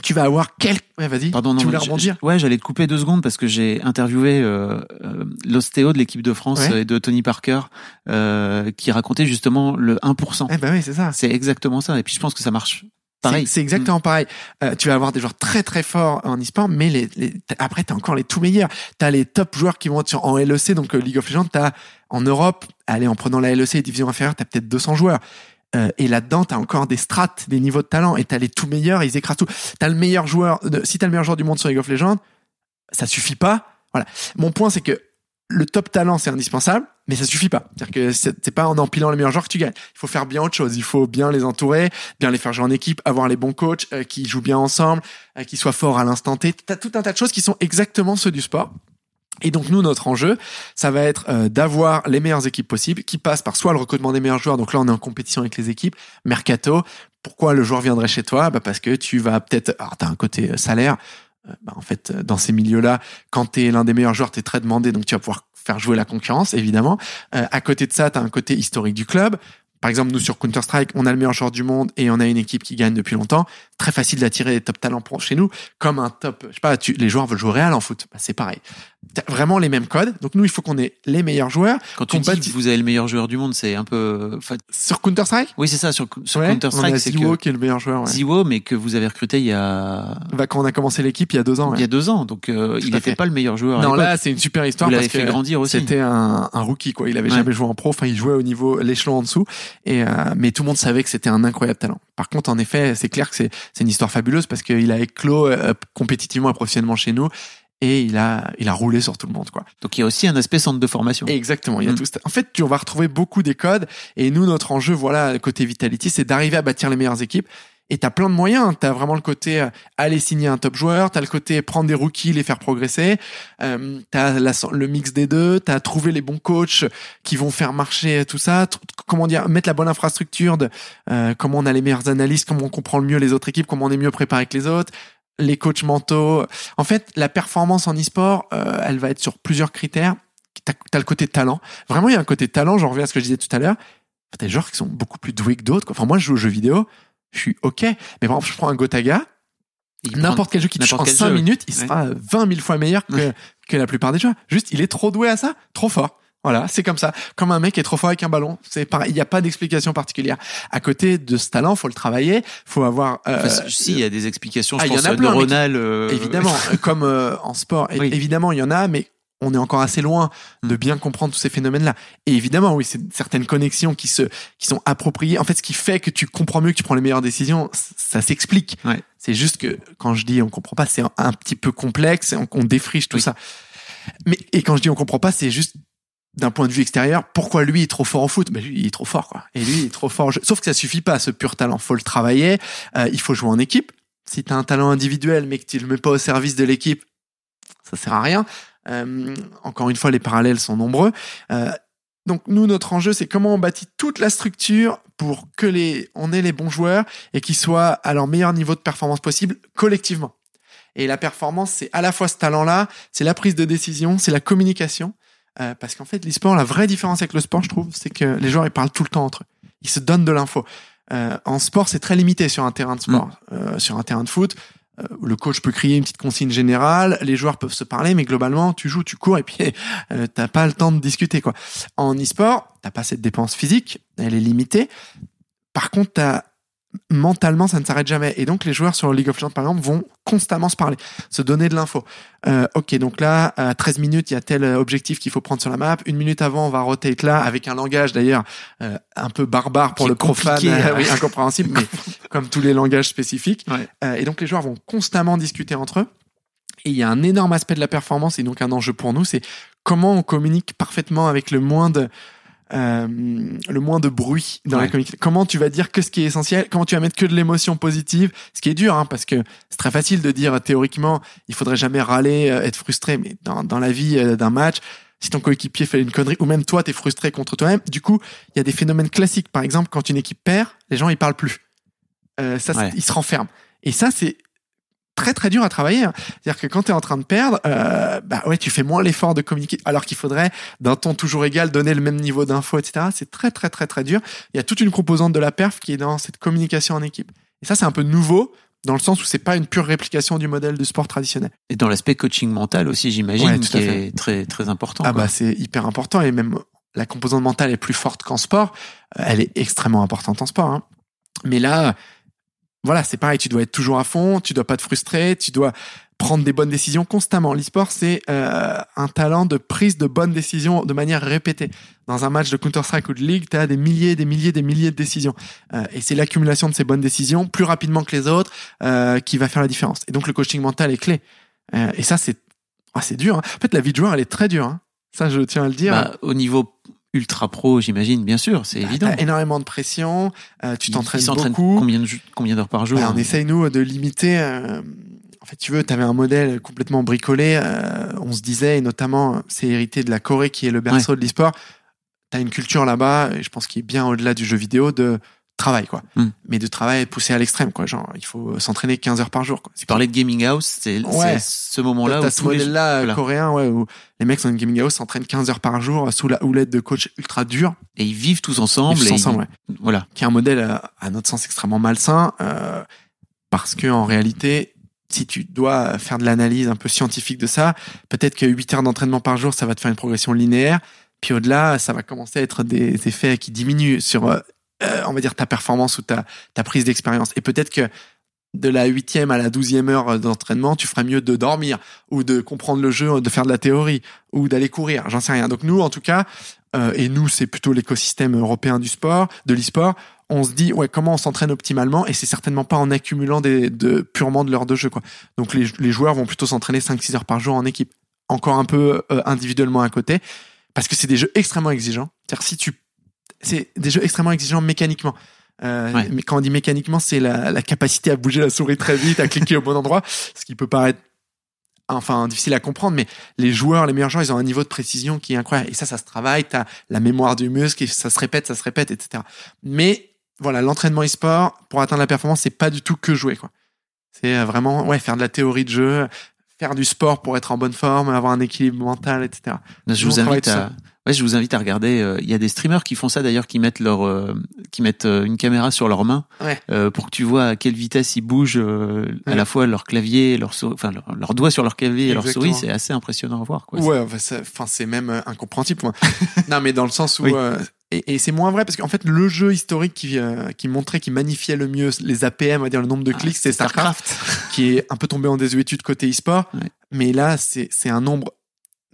tu vas avoir quelques... Ouais, vas-y. Pardon, non, tu voulais rebondir? Ouais, j'allais te couper deux secondes parce que j'ai interviewé euh, euh, l'ostéo de l'équipe de France Ouais. et de Tony Parker euh, qui racontait justement le 1%. Eh ben oui, c'est ça. C'est exactement ça. Et puis je pense que ça marche pareil. C'est exactement pareil. Euh, tu vas avoir des joueurs très très forts en e-sport, mais les, après t'as encore les tout meilleurs. T'as les top joueurs qui vont être sur, en LEC, donc euh, League of Legends. T'as en Europe, allez en prenant la LEC et division inférieure, t'as peut-être 200 joueurs. Euh, et là-dedans, t'as encore des strates, des niveaux de talent, et t'as les tout meilleurs, ils écrasent tout. T'as le meilleur joueur, de, si t'as le meilleur joueur du monde sur League of Legends, ça suffit pas. Voilà. Mon point, c'est que le top talent, c'est indispensable, mais ça suffit pas. C'est-à-dire que c'est pas en empilant les meilleurs joueurs que tu gagnes. Il faut faire bien autre chose. Il faut bien les entourer, bien les faire jouer en équipe, avoir les bons coachs euh, qui jouent bien ensemble, euh, qui soient forts à l'instant T. T'as tout un tas de choses qui sont exactement ceux du sport. Et donc nous, notre enjeu, ça va être euh, d'avoir les meilleures équipes possibles, qui passent par soit le recrutement des meilleurs joueurs. Donc là, on est en compétition avec les équipes. Mercato. Pourquoi le joueur viendrait chez toi? Bah Parce que tu vas peut-être... Alors, t'as un côté euh, salaire. Euh, bah, en fait, euh, dans ces milieux-là, quand t'es l'un des meilleurs joueurs, t'es très demandé, donc tu vas pouvoir faire jouer la concurrence, évidemment. Euh, à côté de ça, t'as un côté historique du club. Par exemple, nous sur Counter-Strike, on a le meilleur joueur du monde et on a une équipe qui gagne depuis longtemps. Très facile d'attirer des top talents pour, chez nous, comme un top, je sais pas, tu, les joueurs veulent jouer Real en foot. Bah, c'est pareil. T'as vraiment les mêmes codes. Donc nous, il faut qu'on ait les meilleurs joueurs. Quand tu dis que vous avez le meilleur joueur du monde, c'est un peu. enfin, Sur Counter-Strike? oui, c'est ça. Sur, sur Ouais, Counter-Strike, a c'est Ziwo que qui est le meilleur joueur. Ouais. Ziwo, mais que vous avez recruté il y a Bah, quand on a commencé l'équipe il y a deux ans. il ouais. y a deux ans. Donc euh, il n'était pas le meilleur joueur. Non, là, c'est une super histoire vous parce fait que grandir aussi. c'était un, un rookie, quoi. Il avait jamais joué en pro. Enfin, il jouait au niveau, l'échelon en dessous. Et, euh, mais tout le monde savait que c'était un incroyable talent. Par contre, en effet, c'est clair que c'est, c'est une histoire fabuleuse parce qu'il a éclos euh, compétitivement et professionnellement chez nous. Et il a, il a roulé sur tout le monde, quoi. Donc il y a aussi un aspect centre de formation. Exactement. Il y a Mm. tout ça. En fait, tu, on va retrouver beaucoup des codes. Et nous, notre enjeu, voilà, côté Vitality, c'est d'arriver à bâtir les meilleures équipes. Et t'as plein de moyens. T'as vraiment le côté euh, aller signer un top joueur. T'as le côté prendre des rookies, les faire progresser. Euh, t'as le mix des deux. T'as trouvé les bons coachs qui vont faire marcher tout ça. Comment dire, mettre la bonne infrastructure de euh, comment on a les meilleures analyses, comment on comprend le mieux les autres équipes, comment on est mieux préparé que les autres. Les coachs mentaux. En fait, la performance en e-sport, euh, elle va être sur plusieurs critères. T'as as le côté talent. Vraiment, il y a un côté talent. J'en reviens à ce que je disais tout à l'heure. T'as des joueurs qui sont beaucoup plus doués que d'autres. Enfin, moi, je joue aux jeux vidéo. Je suis OK. Mais par exemple, je prends un Gotaga. N'importe quel jeu qui touche en quel 5 jeu. minutes, il Ouais. sera 20 000 fois meilleur que, Ouais. que la plupart des joueurs. Juste, il est trop doué à ça, trop fort. Voilà, c'est comme ça. Comme un mec est trop fort avec un ballon. C'est pareil. Il n'y a pas d'explication particulière. À côté de ce talent, faut le travailler. Faut avoir. euh, Enfin, si, il y a des explications, je Ah, il y pense, en a plein, neuronales. euh, Évidemment, comme euh, en sport, Oui. évidemment, il y en a, mais on est encore assez loin de Mm. bien comprendre tous ces phénomènes-là. Et évidemment, oui, c'est certaines connexions qui se, qui sont appropriées. En fait, ce qui fait que tu comprends mieux, que tu prends les meilleures décisions, ça s'explique. Ouais. C'est juste que quand je dis on comprend pas, c'est un, un petit peu complexe, et on, on défriche tout Oui. ça. Mais et quand je dis on comprend pas, c'est juste d'un point de vue extérieur, pourquoi lui est trop fort en foot? Ben lui, il est trop fort, quoi. Et lui, il est trop fort. Sauf que ça suffit pas, ce pur talent. Faut le travailler. Euh, il faut jouer en équipe. Si t'as un talent individuel, mais que tu le mets pas au service de l'équipe, ça sert à rien. Euh, encore une fois, les parallèles sont nombreux. Euh, donc nous, notre enjeu, c'est comment on bâtit toute la structure pour que les, on ait les bons joueurs et qu'ils soient à leur meilleur niveau de performance possible collectivement. Et la performance, c'est à la fois ce talent-là, c'est la prise de décision, c'est la communication. Euh, parce qu'en fait, l'e-sport, la vraie différence avec le sport, je trouve, c'est que les joueurs, ils parlent tout le temps entre eux. Ils se donnent de l'info. Euh, en sport, c'est très limité sur un terrain de sport. Euh, sur un terrain de foot, le coach peut crier une petite consigne générale, les joueurs peuvent se parler, mais globalement, tu joues, tu cours, et puis euh, t'as pas le temps de discuter. quoi. En e-sport, t'as pas cette dépense physique, elle est limitée. Par contre, t'as mentalement, ça ne s'arrête jamais. Et donc, les joueurs sur League of Legends, par exemple, vont constamment se parler, se donner de l'info. Euh, ok, donc là, à 13 minutes, il y a tel objectif qu'il faut prendre sur la map. Une minute avant, on va rotate là, avec un langage d'ailleurs euh, un peu barbare pour Qui le profane, euh, oui, incompréhensible, mais comme tous les langages spécifiques. Ouais. Euh, et donc, les joueurs vont constamment discuter entre eux. Et il y a un énorme aspect de la performance, et donc un enjeu pour nous, c'est comment on communique parfaitement avec le moins de, euh, le moins de bruit dans Ouais. la communication. Comment tu vas dire que ce qui est essentiel, comment tu vas mettre que de l'émotion positive, ce qui est dur, hein, parce que c'est très facile de dire théoriquement, il faudrait jamais râler, euh, être frustré, mais dans, dans la vie euh, d'un match, si ton coéquipier fait une connerie, ou même toi, t'es frustré contre toi-même, du coup, il y a des phénomènes classiques. Par exemple, quand une équipe perd, les gens, ils parlent plus. Euh, ça, Ouais. ils se renferment. Et ça, c'est très très dur à travailler. hein. C'est-à-dire que quand tu es en train de perdre, euh, bah ouais, tu fais moins l'effort de communiquer, alors qu'il faudrait, d'un ton toujours égal, donner le même niveau d'info, etc. C'est très très très très dur. Il y a toute une composante de la perf qui est dans cette communication en équipe. Et ça, c'est un peu nouveau dans le sens où c'est pas une pure réplication du modèle de sport traditionnel. Et dans l'aspect coaching mental aussi, j'imagine, Ouais, qui est très très important. Ah quoi. bah c'est hyper important et même la composante mentale est plus forte qu'en sport. Euh, Elle est extrêmement importante en sport. hein. Mais là, voilà, c'est pareil. Tu dois être toujours à fond. Tu dois pas te frustrer. Tu dois prendre des bonnes décisions constamment. L'e-sport, c'est euh, un talent de prise de bonnes décisions de manière répétée. Dans un match de Counter-Strike ou de League, tu as des milliers, des milliers, des milliers de décisions. Euh, et c'est l'accumulation de ces bonnes décisions, plus rapidement que les autres, euh, qui va faire la différence. Et donc, le coaching mental est clé. Euh, et ça, c'est ah, c'est dur. hein. En fait, la vie de joueur, elle est très dure. hein. Ça, je tiens à le dire. Bah, au niveau ultra pro, j'imagine, bien sûr, c'est évident. T'as énormément de pression. euh, tu t'entraînes beaucoup. Combien de combien d'heures par jour Ouais, on hein essaye nous de limiter. euh, en fait, tu veux, tu avais un modèle complètement bricolé. euh, on se disait, et notamment, c'est hérité de la Corée qui est le berceau de l'e-sport. Tu as une culture là-bas, et je pense qu'il est bien au-delà du jeu vidéo, de travail quoi. Mm. Mais de travail poussé à l'extrême quoi. Genre il faut s'entraîner 15 heures par jour quoi. Tu parlais de gaming house, c'est Ouais. ce moment-là où T'as ce les- modèle-là euh, voilà. coréen ouais, où les mecs dans une gaming house s'entraînent 15 heures par jour sous la houlette de coach ultra dur. et ils vivent tous ensemble. Ils et ensemble, ils- ouais. Voilà. qui est un modèle euh, à notre sens extrêmement malsain euh, parce que en réalité si tu dois faire de l'analyse un peu scientifique de ça peut-être que 8 heures d'entraînement par jour ça va te faire une progression linéaire puis au-delà ça va commencer à être des effets qui diminuent sur euh, on va dire ta performance ou ta, ta prise d'expérience et peut-être que de la huitième à la douzième heure d'entraînement, tu feras mieux de dormir ou de comprendre le jeu, de faire de la théorie ou d'aller courir. J'en sais rien. Donc nous, en tout cas, euh, et nous, c'est plutôt l'écosystème européen du sport, de l'e-sport. On se dit, ouais, comment on s'entraîne optimalement et c'est certainement pas en accumulant des, de, purement de l'heure de jeu, quoi. Donc les, les joueurs vont plutôt s'entraîner 5-6 heures par jour en équipe. Encore un peu euh, individuellement à côté. Parce que c'est des jeux extrêmement exigeants. C'est-à-dire si tu, c'est des jeux extrêmement exigeants mécaniquement. Euh, Ouais. Mais quand on dit mécaniquement, c'est la, la capacité à bouger la souris très vite, à cliquer au bon endroit, ce qui peut paraître enfin difficile à comprendre, mais les joueurs, les meilleurs joueurs, ils ont un niveau de précision qui est incroyable. Et ça, ça se travaille. T'as la mémoire du muscle, et ça se répète, ça se répète, etc. Mais voilà, l'entraînement e-sport pour atteindre la performance, c'est pas du tout que jouer, quoi. C'est euh, vraiment ouais faire de la théorie de jeu, faire du sport pour être en bonne forme, avoir un équilibre mental, etc. Je vous invite à, ouais, je vous invite à regarder. euh, Il y a des streamers qui font ça d'ailleurs, qui mettent leur, euh, qui mettent euh, une caméra sur leurs mains Ouais. euh, pour que tu vois à quelle vitesse ils bougent euh, à la fois leur clavier, leur souris, enfin leur, leur doigt sur leur clavier et leur Exactement. souris. C'est assez impressionnant à voir. Quoi. Ouais, enfin, c'est même euh, incompréhensible. moi. non, mais dans le sens où Oui. euh, et, et c'est moins vrai parce qu'en fait le jeu historique qui euh, qui montrait, qui magnifiait le mieux les APM, on va dire le nombre de Ah, clics, c'est Starcraft, qui est un peu tombé en désuétude côté e-sport. Ouais. Mais là, c'est c'est un nombre.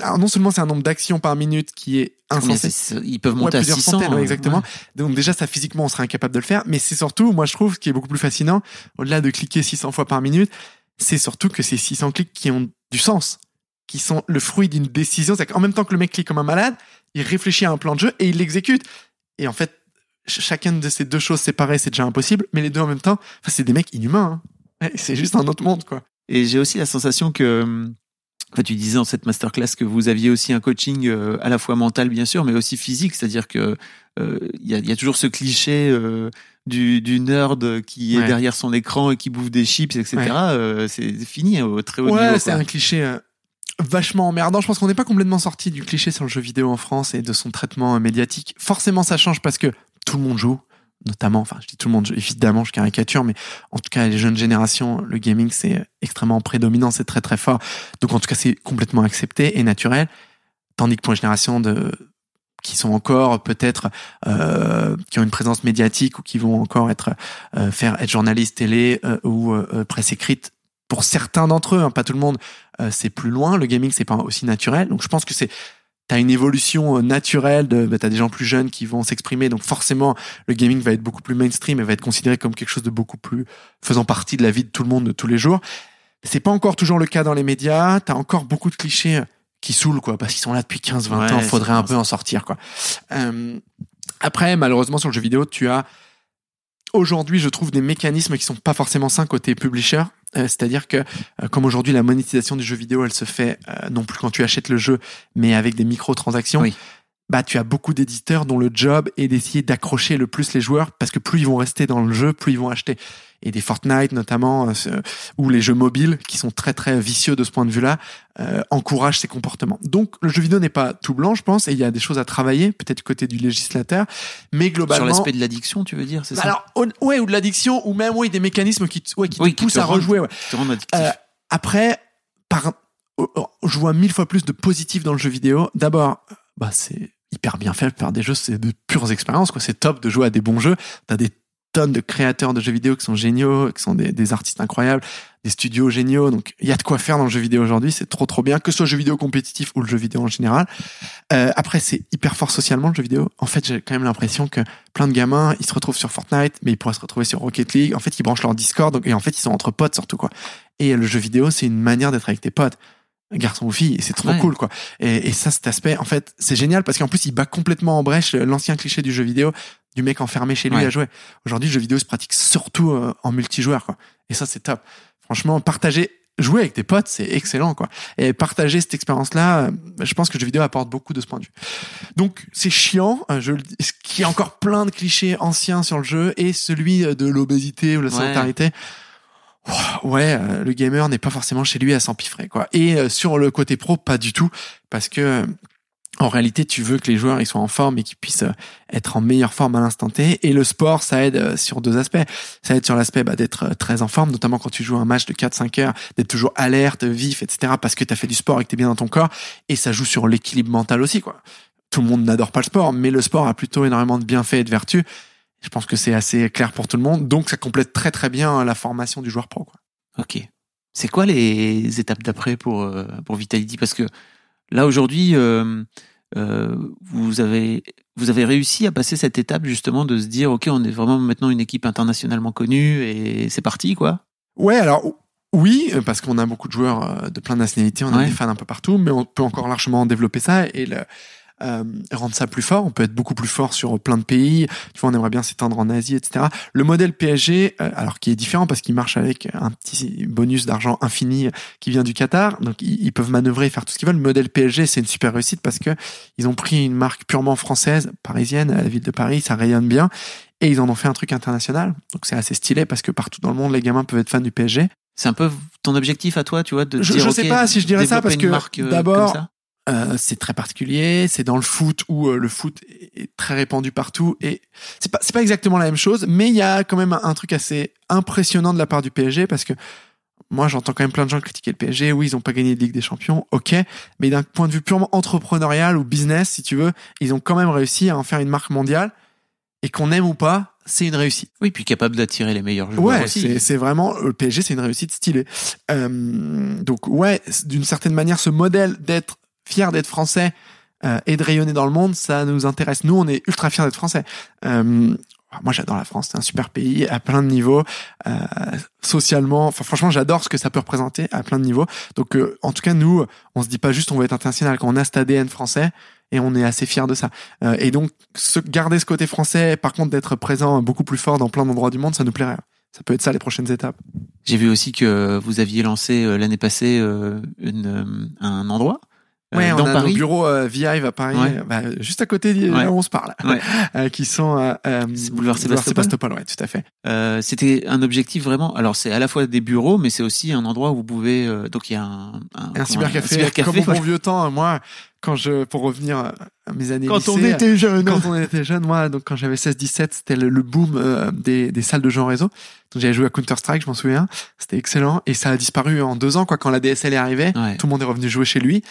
Alors non seulement c'est un nombre d'actions par minute qui est Combien insensé. c'est- Ils peuvent Ouais, monter à plusieurs 600. centaines, ouais, euh, exactement. ouais. Donc déjà, ça physiquement, on serait incapable de le faire. Mais c'est surtout, moi je trouve, ce qui est beaucoup plus fascinant, au-delà de cliquer 600 fois par minute, c'est surtout que ces 600 clics qui ont du sens, qui sont le fruit d'une décision. C'est qu'en même temps que le mec clique comme un malade, il réfléchit à un plan de jeu et il l'exécute. Et en fait, ch- chacune de ces deux choses séparées, c'est déjà impossible. Mais les deux en même temps, enfin, c'est des mecs inhumains. hein. Ouais, C'est juste un autre monde, quoi. Et j'ai aussi la sensation que, hum, enfin, tu disais dans cette masterclass que vous aviez aussi un coaching euh, à la fois mental bien sûr, mais aussi physique, c'est-à-dire que euh, il y, a, y a toujours ce cliché euh, du, du nerd qui est Ouais. derrière son écran et qui bouffe des chips, etc. Ouais. euh, c'est fini au très haut Ouais, niveau. c'est quoi. un cliché euh, vachement emmerdant. Je pense qu'on n'est pas complètement sorti du cliché sur le jeu vidéo en France et de son traitement euh, médiatique. Forcément, ça change parce que tout le monde joue, notamment, enfin, je dis tout le monde, évidemment, je caricature, mais en tout cas, les jeunes générations, le gaming, c'est extrêmement prédominant, c'est très très fort. Donc, en tout cas, c'est complètement accepté et naturel. Tandis que pour les générations de qui sont encore peut-être euh, qui ont une présence médiatique ou qui vont encore être euh, faire être journaliste télé euh, ou euh, presse écrite pour certains d'entre eux hein, pas tout le monde euh, c'est plus loin le gaming c'est pas aussi naturel donc je pense que c'est T'as une évolution euh, naturelle, de, bah, t'as des gens plus jeunes qui vont s'exprimer, donc forcément le gaming va être beaucoup plus mainstream et va être considéré comme quelque chose de beaucoup plus faisant partie de la vie de tout le monde de tous les jours. C'est pas encore toujours le cas dans les médias, t'as encore beaucoup de clichés euh, qui saoulent quoi, parce qu'ils sont là depuis 15-20 Ouais, ans, faudrait un peu en sortir quoi. Euh, après, malheureusement sur le jeu vidéo, tu as aujourd'hui, je trouve des mécanismes qui sont pas forcément sains côté publisher. Euh, C'est-à-dire que, euh, comme aujourd'hui, la monétisation du jeu vidéo, elle se fait euh, non plus quand tu achètes le jeu, mais avec des microtransactions. Oui. Bah, tu as beaucoup d'éditeurs dont le job est d'essayer d'accrocher le plus les joueurs parce que plus ils vont rester dans le jeu, plus ils vont acheter. Et des Fortnite notamment, euh, ou les jeux mobiles qui sont très très vicieux de ce point de vue-là, euh, encouragent ces comportements. Donc le jeu vidéo n'est pas tout blanc, je pense, et il y a des choses à travailler, peut-être du côté du législateur, mais Sur globalement. l'aspect de l'addiction, tu veux dire, c'est Bah ça? alors, ouais, ou de l'addiction, ou même, oui, des mécanismes qui, ouais, qui Oui, te qui poussent te à rendent- rejouer, ouais. Te rend. Euh, après, par, oh, oh, je vois mille fois plus de positifs dans le jeu vidéo. D'abord, bah, c'est hyper bien fait par des jeux, c'est de pures expériences, quoi. C'est top de jouer à des bons jeux. T'as des tonnes de créateurs de jeux vidéo qui sont géniaux, qui sont des, artistes incroyables, des studios géniaux. Donc, il y a de quoi faire dans le jeu vidéo aujourd'hui. C'est trop, trop bien, que ce soit le jeu vidéo compétitif ou le jeu vidéo en général. Euh, après, c'est hyper fort socialement, le jeu vidéo. En fait, j'ai quand même l'impression que plein de gamins, ils se retrouvent sur Fortnite, mais ils pourraient se retrouver sur Rocket League. En fait, ils branchent leur Discord, et en fait, ils sont entre potes surtout, quoi. Et le jeu vidéo, c'est une manière d'être avec tes potes, garçon ou fille, et c'est trop Ouais. cool, quoi. Et, et ça, cet aspect, en fait, c'est génial parce qu'en plus, il bat complètement en brèche l'ancien cliché du jeu vidéo du mec enfermé chez lui Ouais. à jouer. Aujourd'hui, le jeu vidéo se pratique surtout euh, en multijoueur, quoi. Et ça, c'est top. Franchement, partager jouer avec tes potes, c'est excellent, quoi. Et partager cette expérience-là, euh, je pense que le jeu vidéo apporte beaucoup de ce point de vue. Donc, c'est chiant, euh, je le dis, ce qui est encore plein de clichés anciens sur le jeu, et celui de l'obésité ou la sédentarité. Ouais, euh, le gamer n'est pas forcément chez lui à s'empiffrer, quoi. Et euh, sur le côté pro, pas du tout, parce que euh, en réalité, tu veux que les joueurs ils soient en forme et qu'ils puissent être en meilleure forme à l'instant T. Et le sport, ça aide sur deux aspects. Ça aide sur l'aspect bah, d'être très en forme, notamment quand tu joues un match de 4-5 heures, d'être toujours alerte, vif, etc. Parce que tu as fait du sport et que tu es bien dans ton corps. Et ça joue sur l'équilibre mental aussi, quoi. Tout le monde n'adore pas le sport, mais le sport a plutôt énormément de bienfaits et de vertus. Je pense que c'est assez clair pour tout le monde. Donc, ça complète très très bien la formation du joueur pro. Quoi. Ok. C'est quoi les étapes d'après pour, euh, pour Vitality? Parce que là, aujourd'hui, euh, euh, vous, avez, vous avez réussi à passer cette étape justement de se dire, OK, on est vraiment maintenant une équipe internationalement connue et c'est parti, quoi? Ouais, alors oui, parce qu'on a beaucoup de joueurs de plein de nationalités, on a Ouais. des fans un peu partout, mais on peut encore largement développer ça et le, euh, rendre ça plus fort. On peut être beaucoup plus fort sur plein de pays. Tu vois, on aimerait bien s'étendre en Asie, etc. Le modèle PSG, euh, alors qui est différent parce qu'il marche avec un petit bonus d'argent infini qui vient du Qatar, donc ils, ils peuvent manœuvrer et faire tout ce qu'ils veulent. Le modèle PSG, c'est une super réussite parce que ils ont pris une marque purement française, parisienne, à la ville de Paris, ça rayonne bien. Et ils en ont fait un truc international. Donc c'est assez stylé parce que partout dans le monde, les gamins peuvent être fans du PSG. C'est un peu ton objectif à toi, tu vois, de Je- dire, je sais pas si je dirais ça, parce que euh, d'abord. Euh, c'est très particulier. C'est dans le foot où euh, le foot est très répandu partout et c'est pas c'est pas exactement la même chose, mais il y a quand même un, un truc assez impressionnant de la part du PSG parce que moi j'entends quand même plein de gens critiquer le PSG. Oui, ils ont pas gagné de Ligue des Champions, ok, mais d'un point de vue purement entrepreneurial ou business, si tu veux, ils ont quand même réussi à en faire une marque mondiale et qu'on aime ou pas, c'est une réussite. Oui, puis capable d'attirer les meilleurs joueurs Ouais, aussi. c'est c'est vraiment le PSG, c'est une réussite stylée. Euh, donc ouais, d'une certaine manière, ce modèle d'être fier d'être français euh, et de rayonner dans le monde, ça nous intéresse. Nous, on est ultra fiers d'être français. Euh, moi, j'adore la France, c'est un super pays à plein de niveaux, euh, socialement. Enfin, franchement, j'adore ce que ça peut représenter à plein de niveaux. Donc, euh, en tout cas, nous, on se dit pas juste on veut être international. Quand on a cet ADN français, et on est assez fiers de ça. Euh, et donc, se, garder ce côté français, par contre, d'être présent beaucoup plus fort dans plein d'endroits du monde, ça nous plairait. Ça peut être ça les prochaines étapes. J'ai vu aussi que vous aviez lancé euh, l'année passée euh, une, un endroit euh, Ouais, on dans a Paris. nos bureaux euh, Vive à Paris, Ouais. euh, bah, juste à côté de Ouais. là où on se parle, Ouais. euh, qui sont euh, euh, boulevard Sébastopol ouais, tout à fait. Euh, C'était un objectif vraiment. Alors c'est à la fois des bureaux, mais c'est aussi un endroit où vous pouvez. euh, donc il y a un, un, Un cybercafé, cybercafé, comme au bon vieux temps. euh, Moi, quand je, pour revenir euh, à mes années Quand on lycée, était jeune. quand on était jeune, moi, donc quand j'avais 16-17, c'était le, le boom euh, des, des salles de jeux en réseau. Donc j'avais joué à Counter Strike, je m'en souviens. C'était excellent et ça a disparu en deux ans, quoi. Quand la DSL est arrivée, Ouais. tout le monde est revenu jouer chez lui.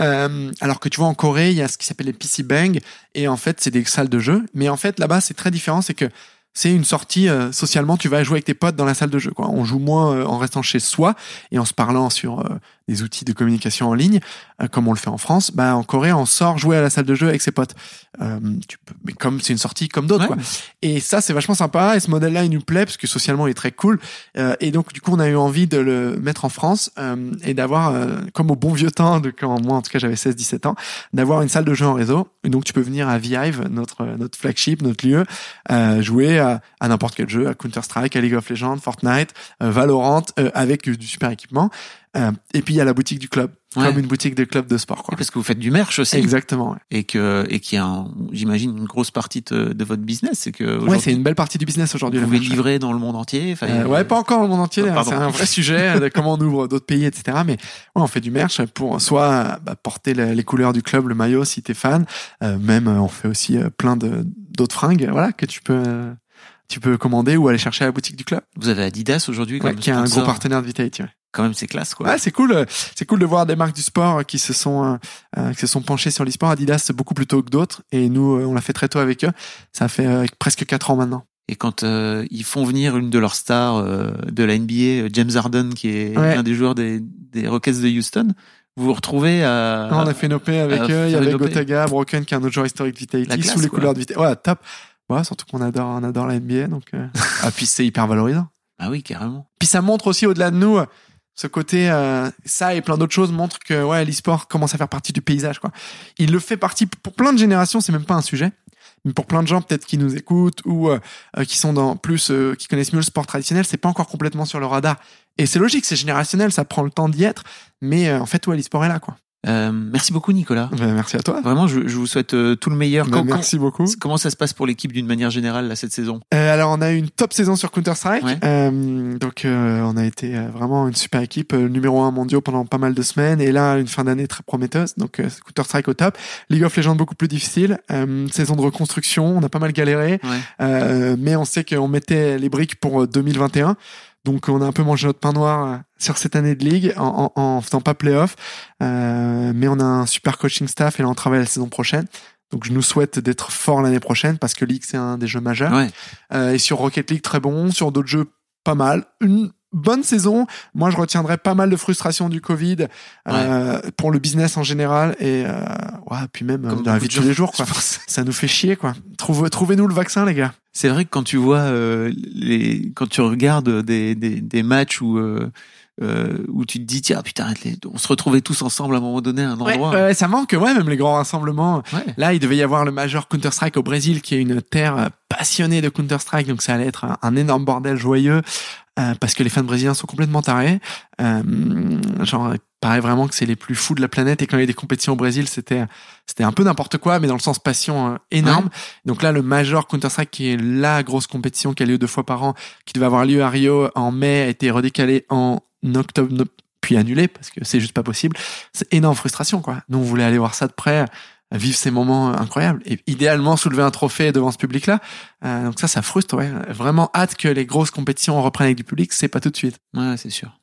Euh, alors que tu vois en Corée, il y a ce qui s'appelle les PC Bang et en fait c'est des salles de jeu. Mais en fait là-bas c'est très différent, c'est que c'est une sortie euh, socialement. Tu vas jouer avec tes potes dans la salle de jeu. On joue moins euh, en restant chez soi et en se parlant sur des outils de communication en ligne, euh, comme on le fait en France. Bah en Corée, on sort jouer à la salle de jeu avec ses potes. Euh, tu peux, mais comme c'est une sortie comme d'autres. Ouais. quoi. Et ça c'est vachement sympa. Et ce modèle-là il nous plaît parce que socialement il est très cool. Euh, et donc du coup on a eu envie de le mettre en France euh, et d'avoir euh, comme au bon vieux temps de quand moi en tout cas j'avais 16-17 ans d'avoir une salle de jeu en réseau. Et donc tu peux venir à Vive, notre notre flagship, notre lieu, euh, jouer à, à n'importe quel jeu, à Counter Strike, à League of Legends, Fortnite, Valorant, euh, avec du super équipement. Euh, et puis il y a la boutique du club, Ouais. comme une boutique de club de sport. Quoi. Parce que vous faites du merch aussi. Exactement. Ouais, Et que et qui a, un- j'imagine, une grosse partie de, de votre business, c'est que ouais c'est une belle partie du business aujourd'hui. vous pouvez livrer dans le monde entier. Euh, ouais, pas encore dans le monde entier. Ah, hein, c'est un vrai sujet de comment on ouvre d'autres pays, etc. Mais ouais, on fait du merch pour soit bah, porter les, les couleurs du club, le maillot si t'es fan. Euh, même euh, on fait aussi euh, plein de d'autres fringues, voilà, que tu peux tu peux commander ou aller chercher à la boutique du club, Vous avez Adidas aujourd'hui ouais, qui est un gros partenaire de Vitality. Ouais. Quand même, c'est classe, quoi. Ouais, c'est cool. euh, C'est cool de voir des marques du sport qui se sont euh, euh, qui se sont penchées sur l'e-sport. Adidas beaucoup plus tôt que d'autres et nous euh, on l'a fait très tôt avec eux. Ça fait euh, presque quatre ans maintenant. Et quand euh, ils font venir une de leurs stars euh, de la NBA, James Harden, qui est Ouais. un des joueurs des, des Rockets de Houston, vous vous retrouvez à. Non, on a fait OP avec eux. Il y avait. Gotaga, Broken, qui est un autre joueur historique de Vitality, classe, sous les quoi. couleurs de Vitality. Ouais, top. Ouais, surtout qu'on adore, on adore la NBA, donc. euh, ah, puis c'est hyper valorisant. Ah oui, carrément. Puis ça montre aussi au-delà de nous, euh, ce côté, euh, ça et plein d'autres choses montrent que ouais, l'e-sport commence à faire partie du paysage. Quoi. Il le fait partie pour plein de générations, c'est même pas un sujet. Mais pour plein de gens peut-être qui nous écoutent ou euh, euh, qui sont dans plus, euh, qui connaissent mieux le sport traditionnel, c'est pas encore complètement sur le radar. Et c'est logique, c'est générationnel, ça prend le temps d'y être. Mais euh, en fait, ouais, l'e-sport est là, quoi. Euh, merci beaucoup, Nicolas. Ben, merci à toi. Vraiment, je, je vous souhaite euh, tout le meilleur. Ben, Quand- merci beaucoup. comment ça se passe pour l'équipe d'une manière générale là, cette saison? Euh, alors on a eu une top saison sur Counter Strike, Ouais. donc euh, on a été euh, vraiment une super équipe, euh, numéro un mondial pendant pas mal de semaines, et là une fin d'année très prometteuse. Donc euh, Counter Strike au top, League of Legends beaucoup plus difficile, euh, saison de reconstruction, on a pas mal galéré, Ouais. euh, mais on sait qu'on mettait les briques pour euh, 2021. Donc on a un peu mangé notre pain noir euh, sur cette année de ligue en, en, en faisant pas playoff, euh, mais on a un super coaching staff et là on travaille la saison prochaine. Donc je nous souhaite d'être fort l'année prochaine parce que League c'est un des jeux majeurs. Ouais. Euh, et sur Rocket League, très bon. Sur d'autres jeux, pas mal. Une bonne saison. Moi, je retiendrai pas mal de frustration du Covid euh, pour le business en général et euh, ouais, puis même euh, Comme dans la vie de tous les jours. Quoi. Ça nous fait chier. quoi. Trouve, Trouvez-nous le vaccin, les gars. C'est vrai que quand tu vois euh, les, quand tu regardes des, des, des matchs où euh, euh, où tu te dis tiens putain on se retrouvait tous ensemble à un moment donné à un endroit. Ouais, ça manque. Ouais, même les grands rassemblements. Ouais. Là, il devait y avoir le Major Counter-Strike au Brésil, qui est une terre euh, passionnée de Counter-Strike, donc ça allait être un, un énorme bordel joyeux, euh, parce que les fans brésiliens sont complètement tarés. Euh, genre, il paraît vraiment que c'est les plus fous de la planète, et quand il y a des compétitions au Brésil, c'était c'était un peu n'importe quoi, mais dans le sens passion euh, énorme. Donc là, le Major Counter-Strike, qui est la grosse compétition qui a lieu deux fois par an, qui devait avoir lieu à Rio en mai, a été redécalé en octobre, puis annulé, parce que c'est juste pas possible c'est énorme frustration quoi. Nous on voulait aller voir ça de près, vivre ces moments incroyables et idéalement soulever un trophée devant ce public là. donc ça ça frustre ouais. Vraiment hâte que les grosses compétitions reprennent avec du public, c'est pas tout de suite. Ouais, c'est sûr.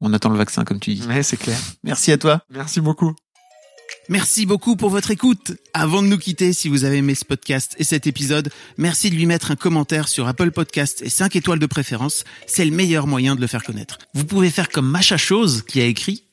On attend le vaccin comme tu dis. Ouais, c'est clair. Merci à toi. Merci beaucoup. Merci beaucoup pour votre écoute. Avant de nous quitter, si vous avez aimé ce podcast et cet épisode, merci de lui mettre un commentaire sur Apple Podcast et 5 étoiles de préférence. C'est le meilleur moyen de le faire connaître. Vous pouvez faire comme Macha Chose qui a écrit